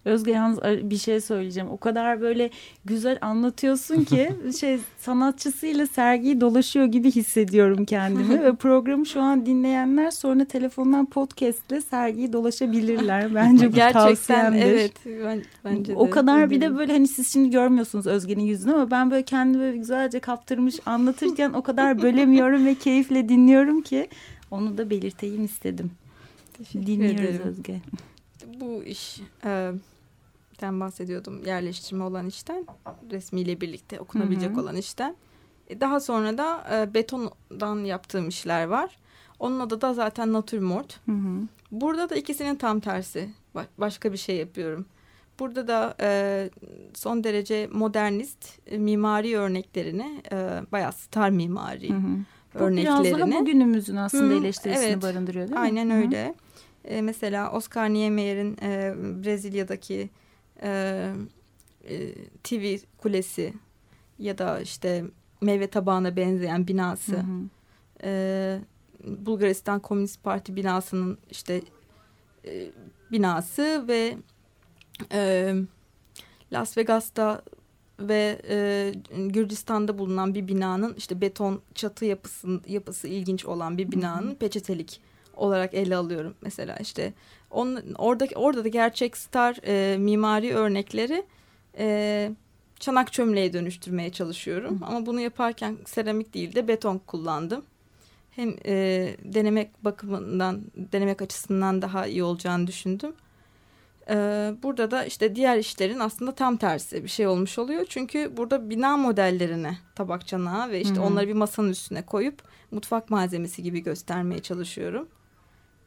Speaker 1: Özge yalnız bir şey söyleyeceğim. O kadar böyle güzel anlatıyorsun ki şey sanatçısıyla sergiyi dolaşıyor gibi hissediyorum kendimi ve programı şu an dinleyenler sonra telefondan podcastle sergiyi dolaşabilirler. Bence bu
Speaker 3: Gerçekten
Speaker 1: tavsiyemdir.
Speaker 3: evet ben, bence de.
Speaker 1: O kadar bir de böyle hani siz şimdi görmüyorsunuz Özge'nin yüzünü ama ben böyle kendimi böyle güzelce kaptırmış anlatırken o kadar bölemiyorum ve keyifle dinliyorum ki onu da belirteyim istedim.
Speaker 3: Teşekkür
Speaker 1: Dinliyoruz
Speaker 3: ederim.
Speaker 1: Özge.
Speaker 3: Bu iş e, den bahsediyordum yerleştirme olan işten resmiyle birlikte okunabilecek
Speaker 1: Hı hı.
Speaker 3: olan işten. E, Daha sonra da e, betondan yaptığım işler var. Onun adı da zaten natürmort.
Speaker 1: Hı hı.
Speaker 3: Burada da ikisinin tam tersi. Ba- Başka bir şey yapıyorum. Burada da e, son derece modernist e, mimari örneklerini, e, bayağı star mimari
Speaker 1: Hı hı. Bu biraz daha
Speaker 3: örneklerini.
Speaker 1: bugünümüzün aslında
Speaker 3: Hı,
Speaker 1: eleştirisini
Speaker 3: evet.
Speaker 1: barındırıyor değil mi?
Speaker 3: Aynen
Speaker 1: Hı hı.
Speaker 3: E, mesela Oscar Niemeyer'in e, Brezilya'daki e, e, TV kulesi ya da işte meyve tabağına benzeyen binası.
Speaker 1: Hı hı.
Speaker 3: e, Bulgaristan Komünist Parti binasının işte e, binası ve e, Las Vegas'ta ve e, Gürcistan'da bulunan bir binanın işte beton çatı yapısı, yapısı ilginç olan bir binanın peçetelik olarak ele alıyorum mesela işte on, oradaki orada da gerçek star e, mimari örnekleri e, çanak çömleğe dönüştürmeye çalışıyorum ama bunu yaparken seramik değil de beton kullandım hem e, denemek bakımından denemek açısından daha iyi olacağını düşündüm. E, burada da işte diğer işlerin aslında tam tersi bir şey olmuş oluyor. Çünkü burada bina modellerine tabak çanağı ve işte
Speaker 1: Hı hı.
Speaker 3: onları bir masanın üstüne koyup mutfak malzemesi gibi göstermeye çalışıyorum.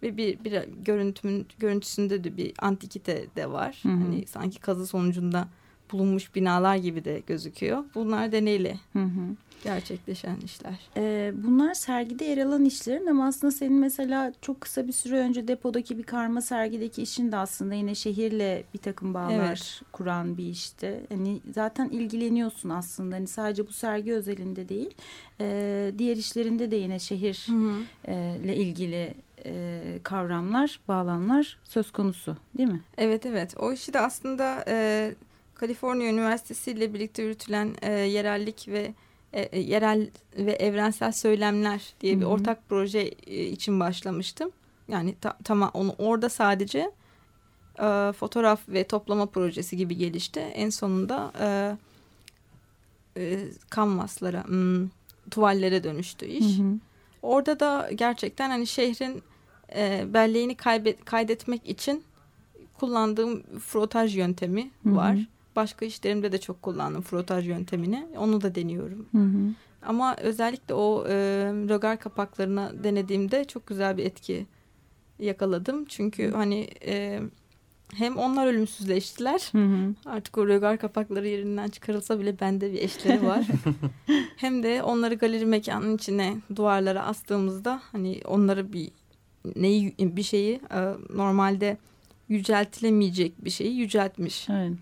Speaker 3: Ve bir, bir görüntümün görüntüsünde de bir antikite de var.
Speaker 1: Hı hı.
Speaker 3: Hani sanki kazı sonucunda bulunmuş binalar gibi de gözüküyor. Bunlar deneyle
Speaker 1: Hı hı.
Speaker 3: gerçekleşen işler.
Speaker 1: Ee, bunlar sergide yer alan işlerin ama aslında senin mesela çok kısa bir süre önce depodaki bir karma sergideki işin de aslında yine şehirle bir takım bağlar
Speaker 3: Evet.
Speaker 1: kuran bir işti. Hani zaten ilgileniyorsun aslında hani sadece bu sergi özelinde değil ee, diğer işlerinde de yine şehirle ilgili e, kavramlar, bağlamlar söz konusu değil mi?
Speaker 3: Evet evet o işi de aslında e, Kaliforniya Üniversitesi ile birlikte yürütülen e, yerellik ve e, e, yerel ve evrensel söylemler diye bir
Speaker 1: Hı hı.
Speaker 3: ortak proje e, için başlamıştım. Yani ta- tamam onu orada sadece e, fotoğraf ve toplama projesi gibi gelişti. En sonunda e, e, kanvaslara, hmm, tuvallere dönüştü iş.
Speaker 1: Hı hı.
Speaker 3: Orada da gerçekten hani şehrin e, belleğini kaybet, kaydetmek için kullandığım frotaj yöntemi
Speaker 1: Hı hı.
Speaker 3: var. Başka işlerimde de çok kullandım frotaj yöntemini. Onu da deniyorum.
Speaker 1: Hı hı.
Speaker 3: Ama özellikle o e, rögar kapaklarına denediğimde çok güzel bir etki yakaladım. Çünkü hani e, hem onlar ölümsüzleştiler.
Speaker 1: Hı hı.
Speaker 3: Artık o rögar kapakları yerinden çıkarılsa bile bende bir eşleri var. Hem de onları galeri mekanının içine duvarlara astığımızda hani onları bir neyi bir şeyi e, normalde yüceltilemeyecek bir şeyi yüceltmiş.
Speaker 1: Evet.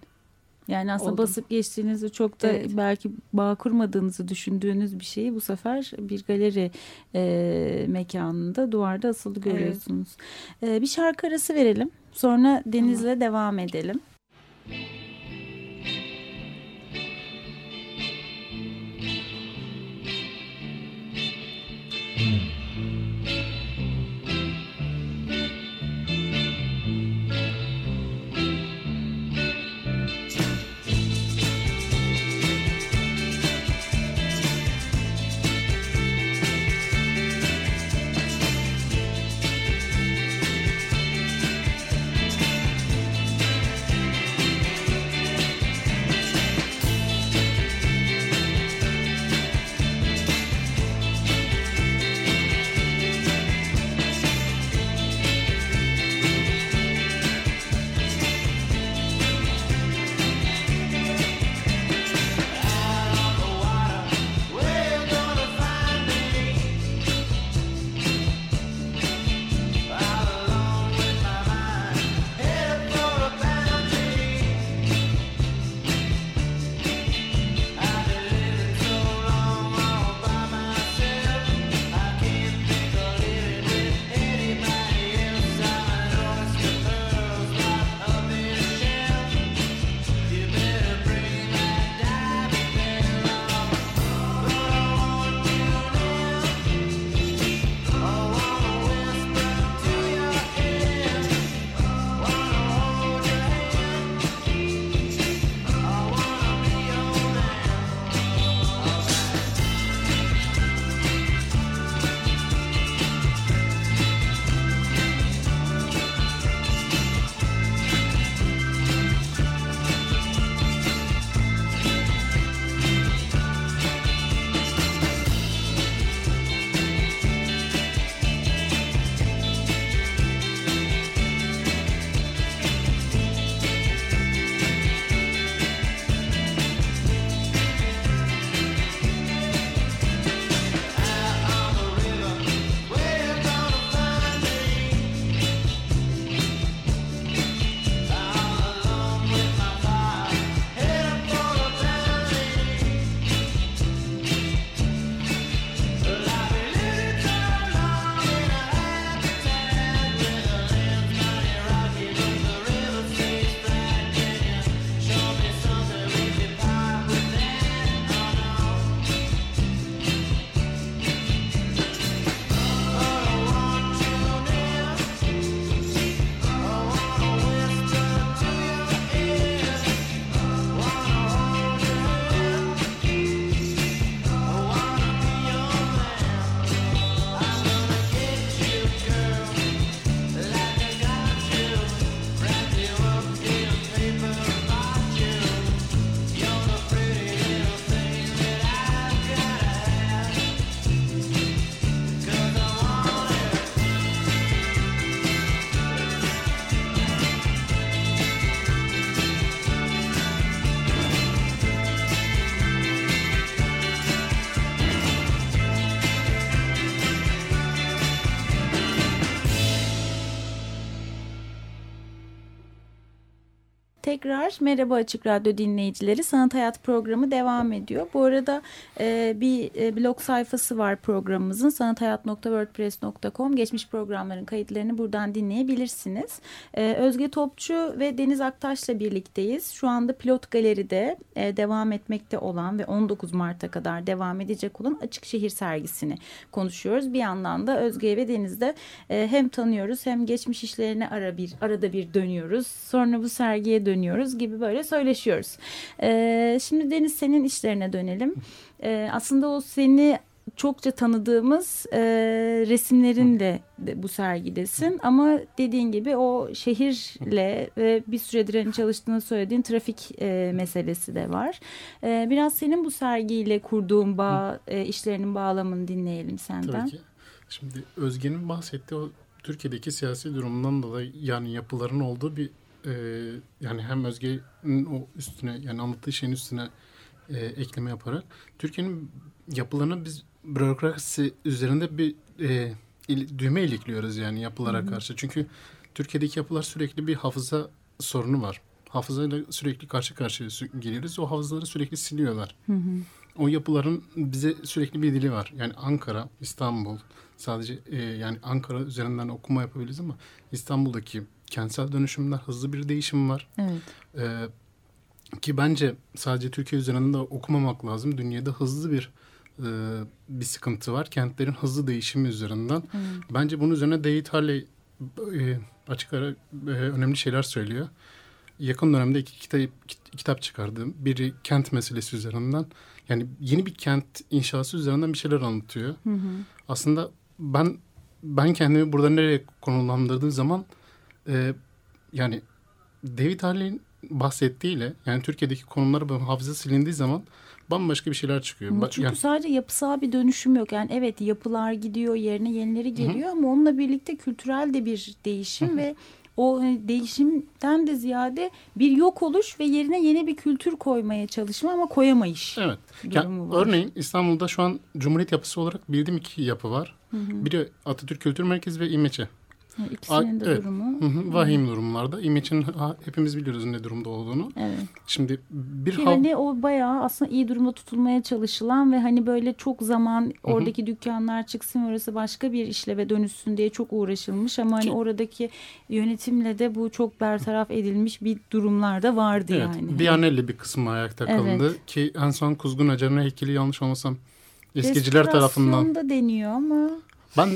Speaker 1: Yani aslında
Speaker 3: Oldum.
Speaker 1: basıp geçtiğinizde çok da
Speaker 3: Evet.
Speaker 1: belki bağ kurmadığınızı düşündüğünüz bir şeyi bu sefer bir galeri e, mekanında duvarda asılı görüyorsunuz. E, bir şarkı arası verelim. Sonra Deniz'le devam edelim. Tekrar merhaba Açık Radyo dinleyicileri. Sanat Hayat programı devam ediyor. Bu arada e, bir e, blog sayfası var programımızın sanathayat.wordpress.com. Geçmiş programların kayıtlarını buradan dinleyebilirsiniz. E, Özge Topçu ve Deniz Aktaş'la birlikteyiz. Şu anda Pilot Galeri'de e, devam etmekte olan ve 19 Mart'a kadar devam edecek olan Açık Şehir sergisini konuşuyoruz. Bir yandan da Özge ve Deniz'de e, hem tanıyoruz hem geçmiş işlerine ara bir arada bir dönüyoruz. Sonra bu sergiye dönüyoruz gibi böyle söyleşiyoruz. E, şimdi Deniz senin işlerine dönelim. E, aslında o seni çokça tanıdığımız e, resimlerinle de bu sergidesin ama dediğin gibi o şehirle ve bir süredir hani çalıştığını söylediğin trafik e, meselesi de var. E, biraz senin bu sergiyle kurduğun bağ, e, işlerinin bağlamını dinleyelim senden.
Speaker 2: Tabii ki. Şimdi Özge'nin bahsettiği o Türkiye'deki siyasi durumundan dolayı yani yapıların olduğu bir e, yani hem Özge'nin o üstüne yani anlattığı şeyin üstüne e, ekleme yaparak Türkiye'nin yapılarını biz bürokrasi üzerinde bir e, il, düğme ilikliyoruz yani yapılara Hı-hı. karşı. Çünkü Türkiye'deki yapılar sürekli bir hafıza sorunu var. Hafızayla sürekli karşı karşıya geliyoruz. O hafızaları sürekli siliyorlar. Hı hı. O yapıların bize sürekli bir dili var. Yani Ankara, İstanbul sadece e, yani Ankara üzerinden okuma yapabiliriz ama İstanbul'daki kentsel dönüşümler hızlı bir değişim var. Evet. E, ki bence sadece Türkiye üzerinde okumamak lazım. Dünyada hızlı bir e, bir sıkıntı var. Kentlerin hızlı değişimi üzerinden. Hmm. Bence bunun üzerine David Harley e, açık ara e, önemli şeyler söylüyor. Yakın dönemde iki kitap, kitap çıkardı. Biri kent meselesi üzerinden. Yani yeni bir kent inşası üzerinden bir şeyler anlatıyor. Hı Aslında ben ben kendimi burada nereye konumlandırdığım zaman e, yani David Harley'in bahsettiğiyle yani Türkiye'deki konumları hafıza silindiği zaman bambaşka bir şeyler çıkıyor.
Speaker 1: Çünkü
Speaker 2: yani,
Speaker 1: sadece yapısal bir dönüşüm yok. Yani evet yapılar gidiyor, yerine yenileri geliyor hı. ama onunla birlikte kültürel de bir değişim ve o hani değişimden de ziyade bir yok oluş ve yerine yeni bir kültür koymaya çalışma ama koyamayış.
Speaker 2: Evet. Yani, örneğin İstanbul'da şu an Cumhuriyet yapısı olarak bildiğim iki yapı var. Hı hı. Biri Atatürk Kültür Merkezi ve İmeçe.
Speaker 1: İkisinin de evet. durumu.
Speaker 2: Hı hı, vahim durumlarda. İmeç'in hepimiz biliyoruz ne durumda olduğunu. Evet. Şimdi bir
Speaker 1: Ki hani o bayağı aslında iyi durumda tutulmaya çalışılan ve hani böyle çok zaman oradaki hı hı. dükkanlar çıksın orası başka bir işleve dönüşsün diye çok uğraşılmış ama hani Ki, oradaki yönetimle de bu çok bertaraf edilmiş bir durumlar da vardı evet, yani.
Speaker 2: Biyanelli bir kısmı ayakta kalındı evet. ki en son Kuzgun Acar'ın heykeli yanlış olmasam eskiciler tarafından.
Speaker 1: da deniyor ama.
Speaker 2: Ben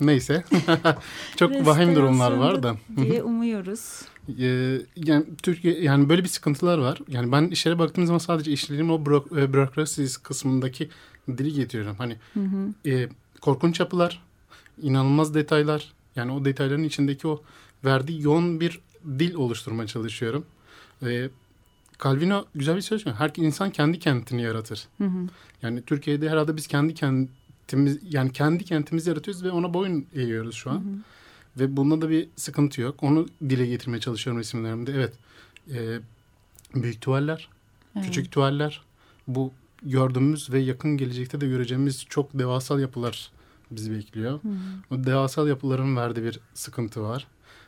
Speaker 2: Neyse. Çok vahim durumlar var da.
Speaker 1: diye umuyoruz.
Speaker 2: Ee, yani Türkiye yani böyle bir sıkıntılar var. Yani ben işlere baktığım zaman sadece işlerim o bürok, e, bürokrasi kısmındaki dili getiriyorum. Hani hı hı. E, korkunç yapılar, inanılmaz detaylar. Yani o detayların içindeki o verdiği yoğun bir dil oluşturmaya çalışıyorum. E, Calvino güzel bir söz söylüyor. Her insan kendi kentini yaratır. Hı hı. Yani Türkiye'de herhalde biz kendi kent kentimiz yani kendi kentimizi yaratıyoruz ve ona boyun eğiyoruz şu an. Hı hı. Ve bunda da bir sıkıntı yok. Onu dile getirmeye çalışıyorum resimlerimde. Evet. E, büyük tuvaller, evet. küçük tuvaller. Bu gördüğümüz ve yakın gelecekte de göreceğimiz çok devasal yapılar bizi bekliyor. Hı hı. O devasal yapıların verdiği bir sıkıntı var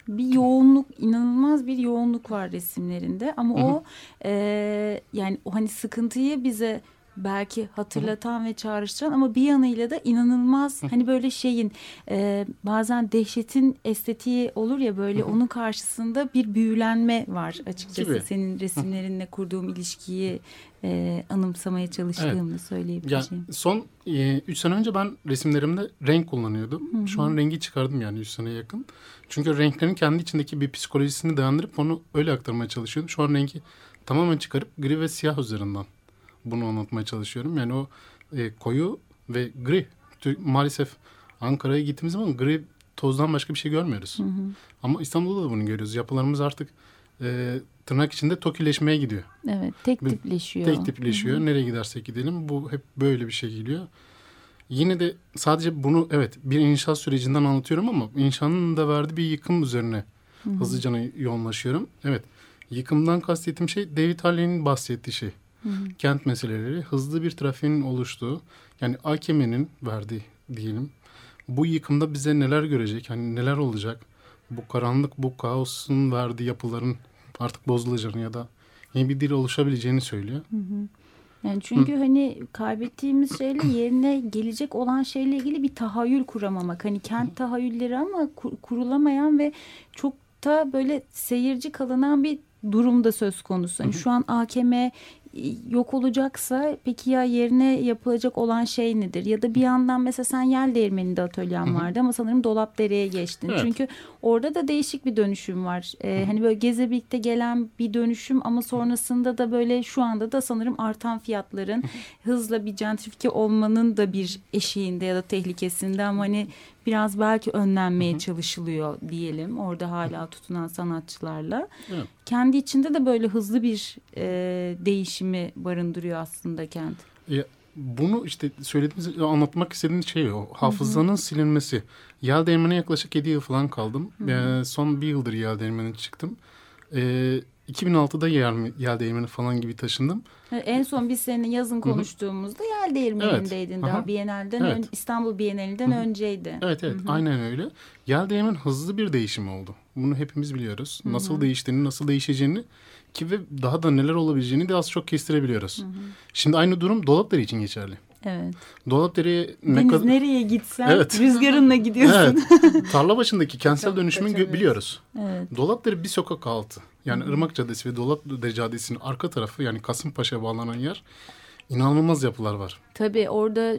Speaker 1: bir yoğunluk inanılmaz bir yoğunluk var resimlerinde ama hı hı. o e, yani o hani sıkıntıyı bize belki hatırlatan ve çağrıştıran ama bir yanıyla da inanılmaz hani böyle şeyin e, bazen dehşetin estetiği olur ya böyle onun karşısında bir büyülenme var açıkçası Gibi. senin resimlerinle kurduğum ilişkiyi e, anımsamaya çalıştığımı evet. söyleyebileceğim.
Speaker 2: Yani son 3 e, sene önce ben resimlerimde renk kullanıyordum. Hı hı. Şu an rengi çıkardım yani 3 sene yakın. Çünkü renklerin kendi içindeki bir psikolojisini dayandırıp onu öyle aktarmaya çalışıyordum. Şu an rengi tamamen çıkarıp gri ve siyah üzerinden bunu anlatmaya çalışıyorum. Yani o e, koyu ve gri. Maalesef Ankara'ya gittiğimiz zaman gri tozdan başka bir şey görmüyoruz. Hı hı. Ama İstanbul'da da bunu görüyoruz. Yapılarımız artık e, tırnak içinde tokileşmeye gidiyor.
Speaker 1: Evet tek tipleşiyor.
Speaker 2: Tek tipleşiyor. Hı hı. Nereye gidersek gidelim bu hep böyle bir şey geliyor. Yine de sadece bunu evet bir inşaat sürecinden anlatıyorum ama inşanın da verdiği bir yıkım üzerine hı hı. hızlıca yoğunlaşıyorum. Evet yıkımdan kastettiğim şey David Harley'nin bahsettiği şey. Hı Kent meseleleri hızlı bir trafiğin oluştuğu yani AKM'nin verdiği diyelim. Bu yıkımda bize neler görecek hani neler olacak? Bu karanlık bu kaosun verdiği yapıların artık bozulacağını ya da yeni bir dil oluşabileceğini söylüyor.
Speaker 1: Yani çünkü hani kaybettiğimiz şeyle yerine gelecek olan şeyle ilgili bir tahayyül kuramamak. Hani kent tahayyülleri ama kur- kurulamayan ve çok da böyle seyirci kalınan bir durumda söz konusu. Hani şu an AKM yok olacaksa peki ya yerine yapılacak olan şey nedir? Ya da bir yandan mesela sen Yel Değirmeni'nde atölyen vardı ama sanırım Dolapdere'ye geçtin.
Speaker 2: Evet.
Speaker 1: Çünkü orada da değişik bir dönüşüm var. Ee, hani böyle Gezebik'te gelen bir dönüşüm ama sonrasında da böyle şu anda da sanırım artan fiyatların hızla bir gentrifike olmanın da bir eşiğinde ya da tehlikesinde ama hani biraz belki önlenmeye çalışılıyor diyelim orada hala tutunan sanatçılarla.
Speaker 2: Evet.
Speaker 1: Kendi içinde de böyle hızlı bir e, değişimi barındırıyor aslında kent.
Speaker 2: Ya, bunu işte söylediğiniz, anlatmak istediğim şey o. Hafızanın silinmesi. Yel değirmene yaklaşık 7 yıl falan kaldım. Ee, son bir yıldır yel değirmene çıktım. Ee, 2006'da yel, yel değirmeni falan gibi taşındım.
Speaker 1: En son biz seninle yazın konuştuğumuzda Yel Değirmeni'ndeydin
Speaker 2: Evet.
Speaker 1: daha
Speaker 2: Aha.
Speaker 1: Bienal'den
Speaker 2: Evet.
Speaker 1: ön- İstanbul Bienali'nden önceydi.
Speaker 2: Evet evet aynen öyle. Yel değirmen hızlı bir değişim oldu. Bunu hepimiz biliyoruz. Nasıl değiştiğini, nasıl değişeceğini ki ve daha da neler olabileceğini de az çok kestirebiliyoruz. Şimdi aynı durum Dolapdere için geçerli.
Speaker 1: Evet.
Speaker 2: Dolapdere'ye ne
Speaker 1: Deniz
Speaker 2: kadar...
Speaker 1: nereye gitsen
Speaker 2: Evet.
Speaker 1: rüzgarınla gidiyorsun.
Speaker 2: Evet. Tarla başındaki kentsel dönüşümü biliyoruz.
Speaker 1: Evet.
Speaker 2: Dolapdere bir sokak altı. Yani Irmak Caddesi ve Dolapdere Caddesi'nin arka tarafı yani Kasımpaşa'ya bağlanan yer inanılmaz yapılar var.
Speaker 1: Tabii orada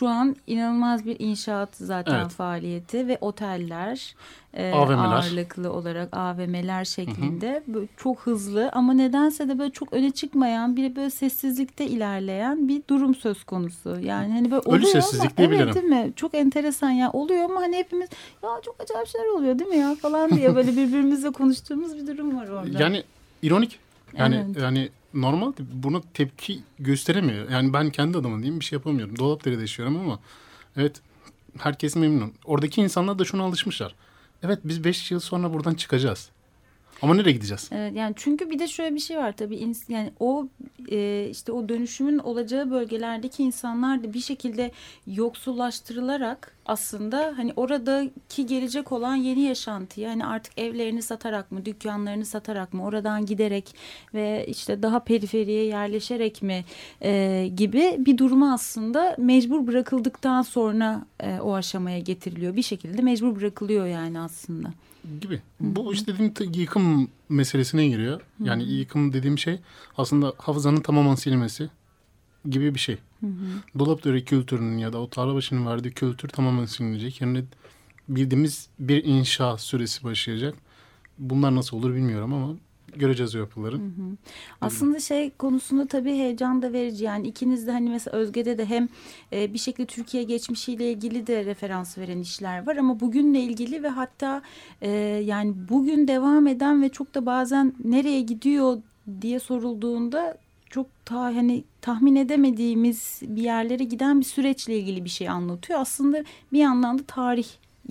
Speaker 1: şu an inanılmaz bir inşaat zaten
Speaker 2: Evet.
Speaker 1: faaliyeti ve oteller e,
Speaker 2: AVM'ler.
Speaker 1: ağırlıklı olarak AVM'ler şeklinde böyle çok hızlı ama nedense de böyle çok öne çıkmayan bir böyle sessizlikte ilerleyen bir durum söz konusu. Yani hani böyle
Speaker 2: Ölü
Speaker 1: oluyor
Speaker 2: sessizlik
Speaker 1: ama evet değil mi? Çok enteresan ya oluyor ama hani hepimiz ya çok acayip şeyler oluyor değil mi ya falan diye böyle birbirimizle konuştuğumuz bir durum var orada.
Speaker 2: Yani ironik. Yani
Speaker 1: Evet.
Speaker 2: yani normal buna tepki gösteremiyor. Yani ben kendi adıma diyeyim bir şey yapamıyorum. Dolapdere'de yaşıyorum ama evet herkes memnun. Oradaki insanlar da şuna alışmışlar. Evet biz 5 yıl sonra buradan çıkacağız. Ama nereye gideceğiz?
Speaker 1: Evet, yani çünkü bir de şöyle bir şey var tabii yani o e, işte o dönüşümün olacağı bölgelerdeki insanlar da bir şekilde yoksullaştırılarak aslında hani oradaki gelecek olan yeni yaşantıya hani artık evlerini satarak mı dükkanlarını satarak mı oradan giderek ve işte daha periferiye yerleşerek mi e, gibi bir duruma aslında mecbur bırakıldıktan sonra e, o aşamaya getiriliyor bir şekilde mecbur bırakılıyor yani aslında.
Speaker 2: Gibi. Bu işte dediğim yıkım meselesine giriyor. Yani yıkım dediğim şey aslında hafızanın tamamen silinmesi gibi bir şey. Dolapdere kültürünün ya da o Tarlabaşı'nın verdiği kültür tamamen silinecek. Yerine bildiğimiz bir inşa süresi başlayacak. Bunlar nasıl olur bilmiyorum ama göreceğiz o yapıları.
Speaker 1: Aslında şey konusunda tabii heyecan da verici. Yani ikiniz de hani mesela Özge'de de hem e, bir şekilde Türkiye geçmişiyle ilgili de referans veren işler var ama bugünle ilgili ve hatta e, yani bugün devam eden ve çok da bazen nereye gidiyor diye sorulduğunda çok ta hani tahmin edemediğimiz bir yerlere giden bir süreçle ilgili bir şey anlatıyor. Aslında bir yandan da tarih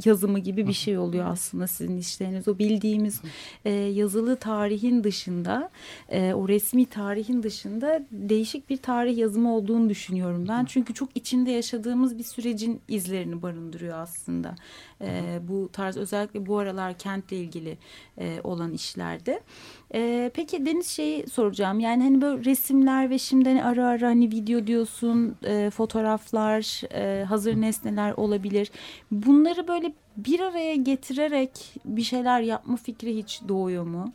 Speaker 1: yazımı gibi bir şey oluyor aslında sizin işleriniz. O bildiğimiz e, yazılı tarihin dışında, e, o resmi tarihin dışında değişik bir tarih yazımı olduğunu düşünüyorum ben. Çünkü çok içinde yaşadığımız bir sürecin izlerini barındırıyor aslında. E, bu tarz özellikle bu aralar kentle ilgili e, olan işlerde. E, peki Deniz şeyi soracağım. Yani hani böyle resimler ve şimdi hani ara ara hani video diyorsun, e, fotoğraflar, e, hazır nesneler olabilir. Bunları böyle bir araya getirerek bir şeyler yapma fikri hiç doğuyor mu?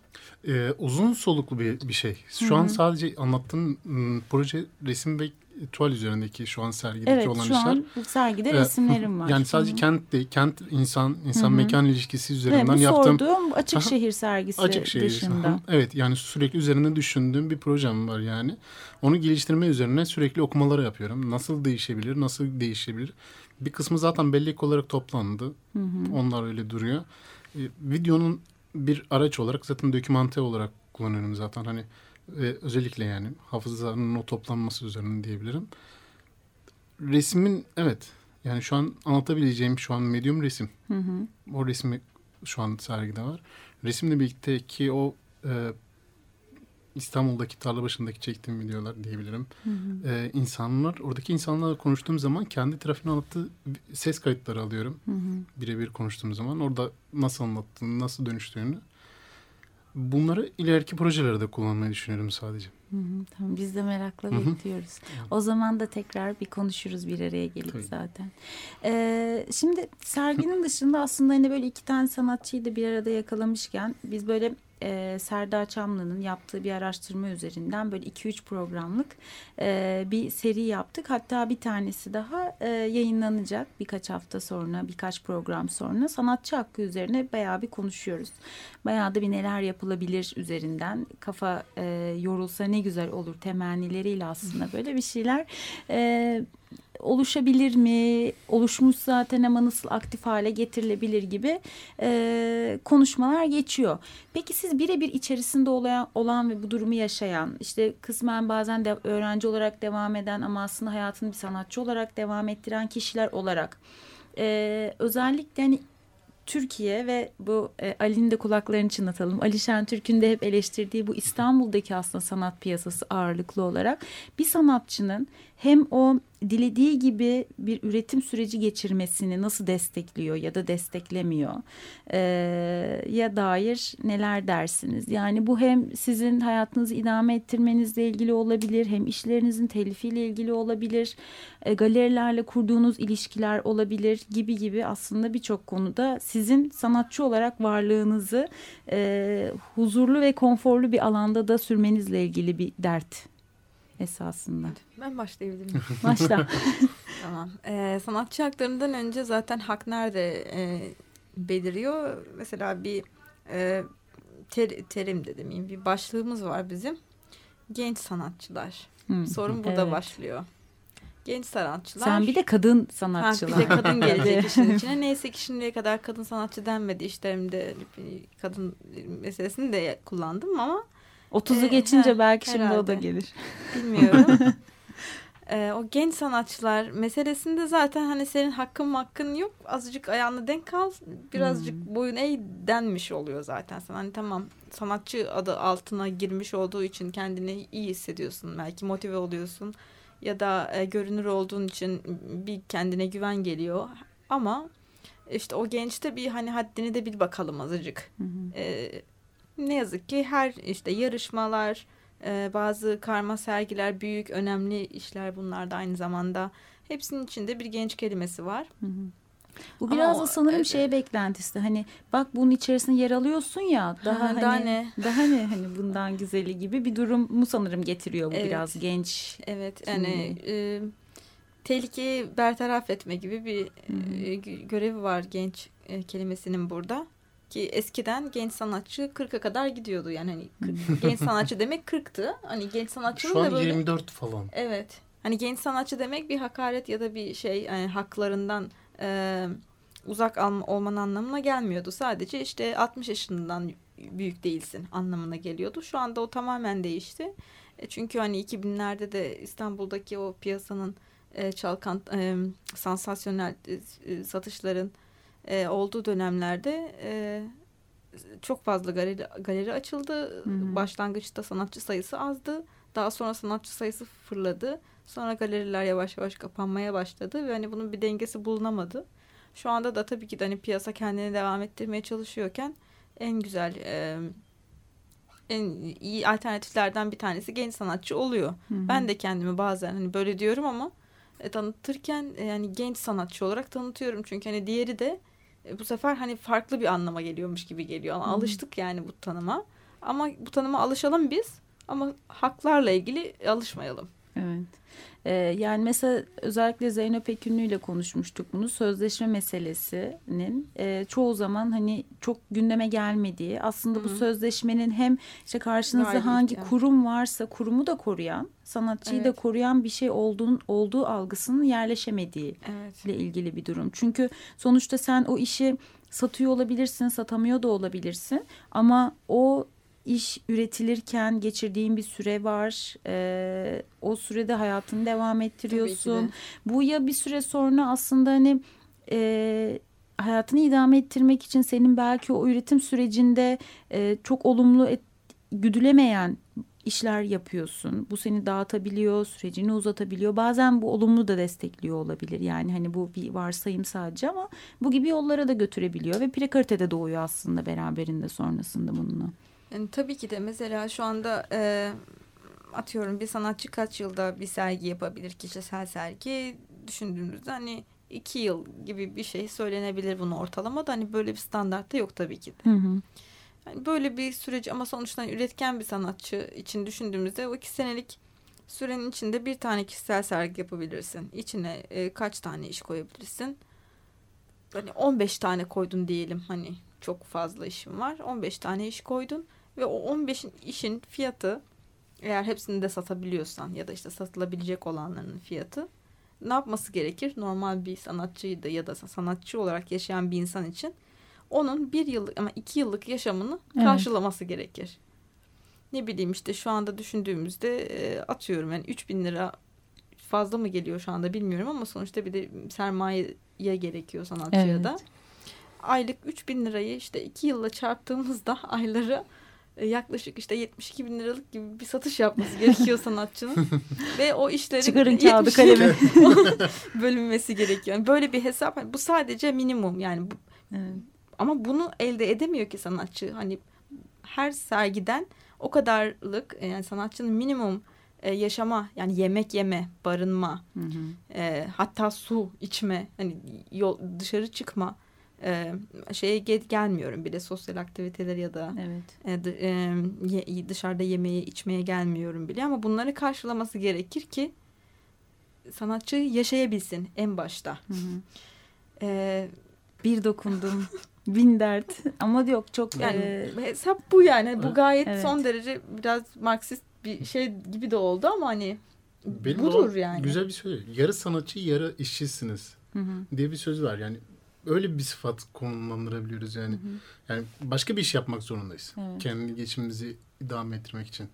Speaker 2: Ee, uzun soluklu bir, bir şey. Şu an sadece anlattığım m, proje resim ve tuval üzerindeki şu an sergideki
Speaker 1: Evet
Speaker 2: olan
Speaker 1: şu
Speaker 2: işler.
Speaker 1: an bu sergide
Speaker 2: Evet.
Speaker 1: resimlerim var.
Speaker 2: Yani sadece
Speaker 1: Hı hı.
Speaker 2: kent değil, kent insan insan mekan ilişkisi
Speaker 1: Evet,
Speaker 2: üzerinden
Speaker 1: bu
Speaker 2: yaptığım
Speaker 1: sorduğum açık
Speaker 2: Aha.
Speaker 1: şehir sergisi
Speaker 2: açık şey.
Speaker 1: dışında.
Speaker 2: Aha, Evet yani sürekli üzerine düşündüğüm bir projem var yani. Onu geliştirme üzerine sürekli okumaları yapıyorum. Nasıl değişebilir, nasıl değişebilir? Bir kısmı zaten bellek olarak toplandı. Onlar öyle duruyor. E, videonun bir araç olarak zaten dokümante olarak kullanıyorum zaten. Hani e, özellikle yani hafızanın o toplanması üzerine diyebilirim. Resmin evet yani şu an anlatabileceğim şu an medium resim.
Speaker 1: Hı hı.
Speaker 2: O resmi şu an sergide var. Resimle birlikte ki o e, İstanbul'daki tarla başındaki çektiğim videolar diyebilirim. E, insanlar, oradaki insanlarla konuştuğum zaman kendi trafiğini anlattığı ses kayıtları alıyorum. Birebir konuştuğum zaman orada nasıl anlattığını, nasıl dönüştüğünü. Bunları ileriki projelerde kullanmayı düşünüyorum sadece.
Speaker 1: Hı hı, tamam biz de merakla
Speaker 2: Hı hı.
Speaker 1: bekliyoruz. O zaman da tekrar bir konuşuruz bir araya gelip
Speaker 2: Tabii.
Speaker 1: zaten. Ee, şimdi serginin dışında aslında hani böyle iki tane sanatçıyı da bir arada yakalamışken biz böyle e, Serdar Çamlı'nın yaptığı bir araştırma üzerinden böyle 2-3 programlık e, bir seri yaptık. Hatta bir tanesi daha e, yayınlanacak birkaç hafta sonra, birkaç program sonra. Sanatçı hakkı üzerine bayağı bir konuşuyoruz. Bayağı da bir neler yapılabilir üzerinden kafa e, yorulsa ne güzel olur temennileriyle aslında böyle bir şeyler e, oluşabilir mi? Oluşmuş zaten ama nasıl aktif hale getirilebilir gibi e, konuşmalar geçiyor. Peki siz birebir içerisinde olan, olan ve bu durumu yaşayan, işte kısmen bazen de öğrenci olarak devam eden ama aslında hayatını bir sanatçı olarak devam ettiren kişiler olarak e, özellikle hani Türkiye ve bu e, Ali'nin de kulaklarını çınlatalım. Ali Şentürk'ün de hep eleştirdiği bu İstanbul'daki aslında sanat piyasası ağırlıklı olarak bir sanatçının hem o dilediği gibi bir üretim süreci geçirmesini nasıl destekliyor ya da desteklemiyor e, ya dair neler dersiniz? Yani bu hem sizin hayatınızı idame ettirmenizle ilgili olabilir hem işlerinizin telifiyle ilgili olabilir e, galerilerle kurduğunuz ilişkiler olabilir gibi gibi aslında birçok konuda sizin sanatçı olarak varlığınızı e, huzurlu ve konforlu bir alanda da sürmenizle ilgili bir dert esasında.
Speaker 3: Ben başlayabilir miyim?
Speaker 1: Başla.
Speaker 3: tamam. Ee, sanatçı haklarından önce zaten hak nerede e, beliriyor? Mesela bir e, ter, terim de demeyeyim bir başlığımız var bizim. Genç sanatçılar.
Speaker 1: Hı,
Speaker 3: Sorun burada
Speaker 1: evet.
Speaker 3: başlıyor. Genç sanatçılar.
Speaker 1: Sen bir de kadın
Speaker 3: Ha,
Speaker 1: sanatçılar.
Speaker 3: bir de kadın gelecek işin içine. Neyse ki şimdiye kadar kadın sanatçı denmedi. İşlerimde kadın meselesini de kullandım ama
Speaker 1: 30'u
Speaker 3: Ee,
Speaker 1: geçince
Speaker 3: ha,
Speaker 1: belki şimdi o da
Speaker 3: herhalde.
Speaker 1: gelir.
Speaker 3: bilmiyorum. Ee, o genç sanatçılar meselesinde zaten hani senin hakkın hakkın yok. Azıcık ayağını denk al. Birazcık boyun eğ denmiş oluyor zaten. Sen hani tamam sanatçı adı altına girmiş olduğu için kendini iyi hissediyorsun. Belki motive oluyorsun. Ya da e, görünür olduğun için bir kendine güven geliyor. Ama işte o gençte bir hani haddini de bil bakalım azıcık.
Speaker 1: Hı hı.
Speaker 3: Ee, ne yazık ki her işte yarışmalar, e, bazı karma sergiler, büyük önemli işler bunlar da aynı zamanda. Hepsinin içinde bir genç kelimesi var.
Speaker 1: Hı hı. Bu
Speaker 3: Ama
Speaker 1: biraz
Speaker 3: o-
Speaker 1: da sanırım
Speaker 3: evet.
Speaker 1: şeye beklentisi. Hani bak bunun içerisinde yer alıyorsun ya daha
Speaker 3: Ha,
Speaker 1: hani
Speaker 3: daha ne?
Speaker 1: daha ne hani bundan güzeli gibi bir durumu sanırım getiriyor bu
Speaker 3: Evet.
Speaker 1: biraz genç.
Speaker 3: Evet yani e, tehlikeyi bertaraf etme gibi bir e, gö- görevi var genç e, kelimesinin burada. Ki eskiden genç sanatçı 40'a kadar gidiyordu. Yani hani kırk- genç sanatçı demek 40'tı. Hani genç sanatçının
Speaker 2: Şu
Speaker 3: da
Speaker 2: an
Speaker 3: böyle
Speaker 2: 24 falan.
Speaker 3: Evet. Hani genç sanatçı demek bir hakaret ya da bir şey yani haklarından e, uzak olman anlamına gelmiyordu. Sadece işte 60 yaşından büyük değilsin anlamına geliyordu. Şu anda o tamamen değişti. E, çünkü hani 2000'lerde de İstanbul'daki o piyasanın e, çalkan e, sansasyonel e, e, satışların e, olduğu dönemlerde e, çok fazla galeri, galeri açıldı.
Speaker 1: hı.
Speaker 3: Başlangıçta sanatçı sayısı azdı. Daha sonra sanatçı sayısı fırladı. Sonra galeriler yavaş yavaş kapanmaya başladı ve hani bunun bir dengesi bulunamadı. Şu anda da tabii ki de hani piyasa kendini devam ettirmeye çalışıyorken en güzel e, en iyi alternatiflerden bir tanesi genç sanatçı oluyor.
Speaker 1: Hı hı.
Speaker 3: Ben de kendimi bazen hani böyle diyorum ama e, tanıtırken e, yani genç sanatçı olarak tanıtıyorum. Çünkü hani diğeri de bu sefer hani farklı bir anlama geliyormuş gibi geliyor. Ama
Speaker 1: Hı.
Speaker 3: alıştık yani bu tanıma. Ama bu tanıma alışalım biz. Ama haklarla ilgili alışmayalım.
Speaker 1: Evet. Ee, yani mesela özellikle Zeynep Ekünlü ile konuşmuştuk bunu. Sözleşme meselesinin e, çoğu zaman hani çok gündeme gelmediği aslında
Speaker 3: Hı
Speaker 1: bu sözleşmenin hem işte karşınızda
Speaker 3: Gayet
Speaker 1: hangi
Speaker 3: yani.
Speaker 1: kurum varsa kurumu da koruyan, sanatçıyı da
Speaker 3: Evet.
Speaker 1: koruyan bir şey olduğun olduğu algısının yerleşemediği
Speaker 3: Evet.
Speaker 1: ile ilgili bir durum. Çünkü sonuçta sen o işi satıyor olabilirsin, satamıyor da olabilirsin ama o iş üretilirken geçirdiğin bir süre var. Ee, o sürede hayatını devam ettiriyorsun. Bu ya bir süre sonra aslında hani e, hayatını idame ettirmek için senin belki o üretim sürecinde e, çok olumlu et, güdülemeyen işler yapıyorsun. Bu seni dağıtabiliyor, sürecini uzatabiliyor. Bazen bu olumlu da destekliyor olabilir. Yani hani bu bir varsayım sadece ama bu gibi yollara da götürebiliyor ve prekarite de doğuyor aslında beraberinde sonrasında bununla.
Speaker 3: Yani tabii ki de mesela şu anda e, atıyorum bir sanatçı kaç yılda bir sergi yapabilir kişisel sergi düşündüğümüzde hani iki yıl gibi bir şey söylenebilir bunu ortalamada hani böyle bir standart da yok tabii ki de.
Speaker 1: Hı hı.
Speaker 3: Yani böyle bir süreci ama sonuçta hani üretken bir sanatçı için düşündüğümüzde o iki senelik sürenin içinde bir tane kişisel sergi yapabilirsin. İçine e, kaç tane iş koyabilirsin? Hani 15 tane koydun diyelim hani çok fazla işim var. 15 tane iş koydun ve o 15 işin fiyatı eğer hepsini de satabiliyorsan ya da işte satılabilecek olanların fiyatı ne yapması gerekir? Normal bir sanatçıydı ya da sanatçı olarak yaşayan bir insan için onun bir yıllık ama iki yıllık yaşamını
Speaker 1: Evet.
Speaker 3: karşılaması gerekir. Ne bileyim işte şu anda düşündüğümüzde e, atıyorum yani 3000 lira fazla mı geliyor şu anda bilmiyorum ama sonuçta bir de sermaye gerekiyor sanatçıya
Speaker 1: Evet.
Speaker 3: da. Aylık 3000 lirayı işte iki yılla çarptığımızda ayları yaklaşık işte 72 bin liralık gibi bir satış yapması gerekiyor sanatçının. Ve o işlerin
Speaker 1: Çıkarın kağıdı
Speaker 3: 70
Speaker 1: kalemi.
Speaker 3: bölünmesi gerekiyor. Yani böyle bir hesap hani bu sadece minimum yani bu,
Speaker 1: Evet.
Speaker 3: ama bunu elde edemiyor ki sanatçı. Hani her sergiden o kadarlık e, yani sanatçının minimum e, yaşama yani yemek yeme, barınma,
Speaker 1: Hı hı.
Speaker 3: e, hatta su içme, hani yol dışarı çıkma e, şeye ge- gelmiyorum bile sosyal aktiviteler ya da
Speaker 1: Evet.
Speaker 3: e, e, ye- dışarıda yemeğe içmeye gelmiyorum bile ama bunları karşılaması gerekir ki sanatçı yaşayabilsin en başta.
Speaker 1: Hı hı.
Speaker 3: E,
Speaker 1: Bir dokundum. Bin dert. Ama yok çok
Speaker 3: Yani
Speaker 1: e,
Speaker 3: hesap bu yani. Bu gayet
Speaker 1: Evet.
Speaker 3: son derece biraz Marksist bir şey gibi de oldu ama hani
Speaker 2: Benim
Speaker 3: budur
Speaker 2: o
Speaker 3: yani.
Speaker 2: Güzel bir söz. Yarı sanatçı, yarı işçisiniz
Speaker 1: hı hı.
Speaker 2: diye bir söz var. Yani öyle bir sıfat konumlandırabiliyoruz yani. Yani başka bir iş yapmak zorundayız.
Speaker 1: Evet.
Speaker 2: Kendi geçimimizi idame ettirmek için.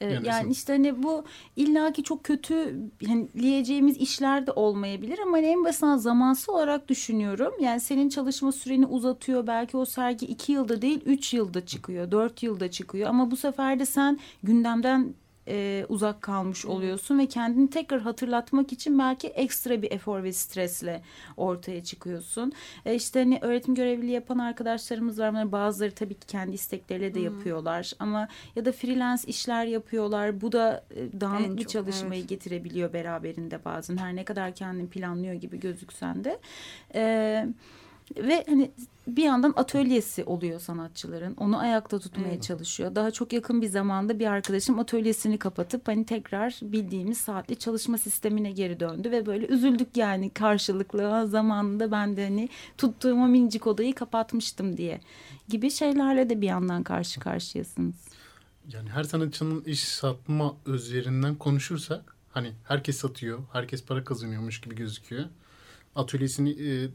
Speaker 1: Evet,
Speaker 2: Yani
Speaker 1: işte hani bu illaki çok kötü hani diyeceğimiz işler de olmayabilir ama hani en basitinden zamansal olarak düşünüyorum. Yani senin çalışma süreni uzatıyor. Belki o sergi iki yılda değil üç yılda çıkıyor, dört yılda çıkıyor. Ama bu sefer de sen gündemden e, uzak kalmış oluyorsun ve kendini tekrar hatırlatmak için belki ekstra bir efor ve stresle ortaya çıkıyorsun. E işte hani öğretim görevliliği yapan arkadaşlarımız var. Bunların bazıları tabii ki kendi istekleriyle de yapıyorlar ama ya da freelance işler yapıyorlar. Bu da e, dağınık bir çalışmayı
Speaker 3: evet.
Speaker 1: getirebiliyor beraberinde bazen. Her ne kadar kendini planlıyor gibi gözüksen de. E, ve hani bir yandan atölyesi oluyor sanatçıların. Onu ayakta tutmaya
Speaker 3: Evet.
Speaker 1: çalışıyor. Daha çok yakın bir zamanda bir arkadaşım atölyesini kapatıp hani tekrar bildiğimiz saatli çalışma sistemine geri döndü ve böyle üzüldük yani karşılıklı zamanında ben de hani tuttuğum o minicik odayı kapatmıştım diye gibi şeylerle de bir yandan karşı karşıyasınız.
Speaker 2: Yani her sanatçının iş satma özlerinden konuşursak hani herkes satıyor, herkes para kazanıyormuş gibi gözüküyor. Atölyesini e,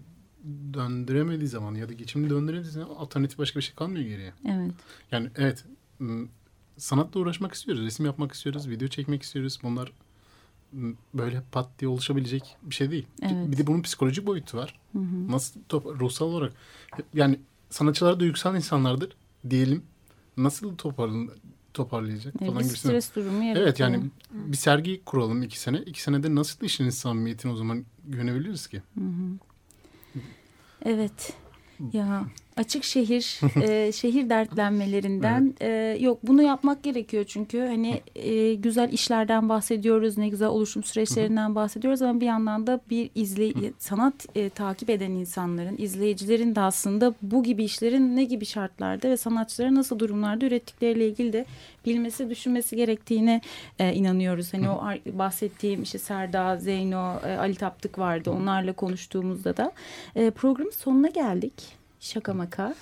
Speaker 2: döndüremediği zaman ya da geçimini döndüremediği zaman alternatif başka bir şey kalmıyor geriye.
Speaker 1: Evet.
Speaker 2: Yani evet sanatla uğraşmak istiyoruz, resim yapmak istiyoruz, video çekmek istiyoruz. Bunlar böyle pat diye oluşabilecek bir şey değil.
Speaker 1: Evet.
Speaker 2: Bir de bunun psikolojik boyutu var.
Speaker 1: Hı hı.
Speaker 2: Nasıl top- ruhsal olarak yani sanatçılar duygusal insanlardır diyelim. Nasıl toparlan toparlayacak
Speaker 1: Evet,
Speaker 2: falan gibisinden.
Speaker 1: stres durumu yaratıyor.
Speaker 2: Evet yani bir sergi kuralım iki sene. İki senede nasıl işinin samimiyetini o zaman güvenebiliriz ki?
Speaker 1: Hı hı. Evet. Ya açık şehir e, şehir dertlenmelerinden e, yok bunu yapmak gerekiyor çünkü hani e, güzel işlerden bahsediyoruz ne güzel oluşum süreçlerinden bahsediyoruz ama bir yandan da bir izley sanat e, takip eden insanların izleyicilerin de aslında bu gibi işlerin ne gibi şartlarda ve sanatçılara nasıl durumlarda ürettikleriyle ilgili de bilmesi düşünmesi gerektiğine e, inanıyoruz. Hani o bahsettiğim işte Serda, Zeyno, e, Ali Taptık vardı. Onlarla konuştuğumuzda da e, programın sonuna geldik. Şaka maka.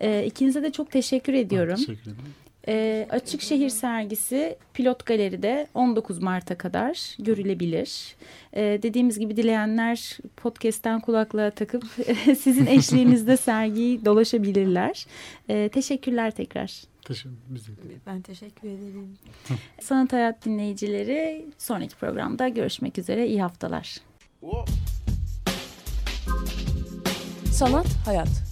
Speaker 1: E, ikinize de çok teşekkür ediyorum.
Speaker 2: Teşekkür ederim.
Speaker 1: E, Açık Şehir sergisi Pilot Galeri'de 19 Mart'a kadar görülebilir. E, dediğimiz gibi dileyenler podcast'ten kulaklığa takıp sizin eşliğinizde sergiyi dolaşabilirler. E, teşekkürler tekrar.
Speaker 2: Teşekkür.
Speaker 3: Ben teşekkür ederim.
Speaker 1: Sanat Hayat dinleyicileri sonraki programda görüşmek üzere. İyi haftalar.
Speaker 4: Sanat, hayat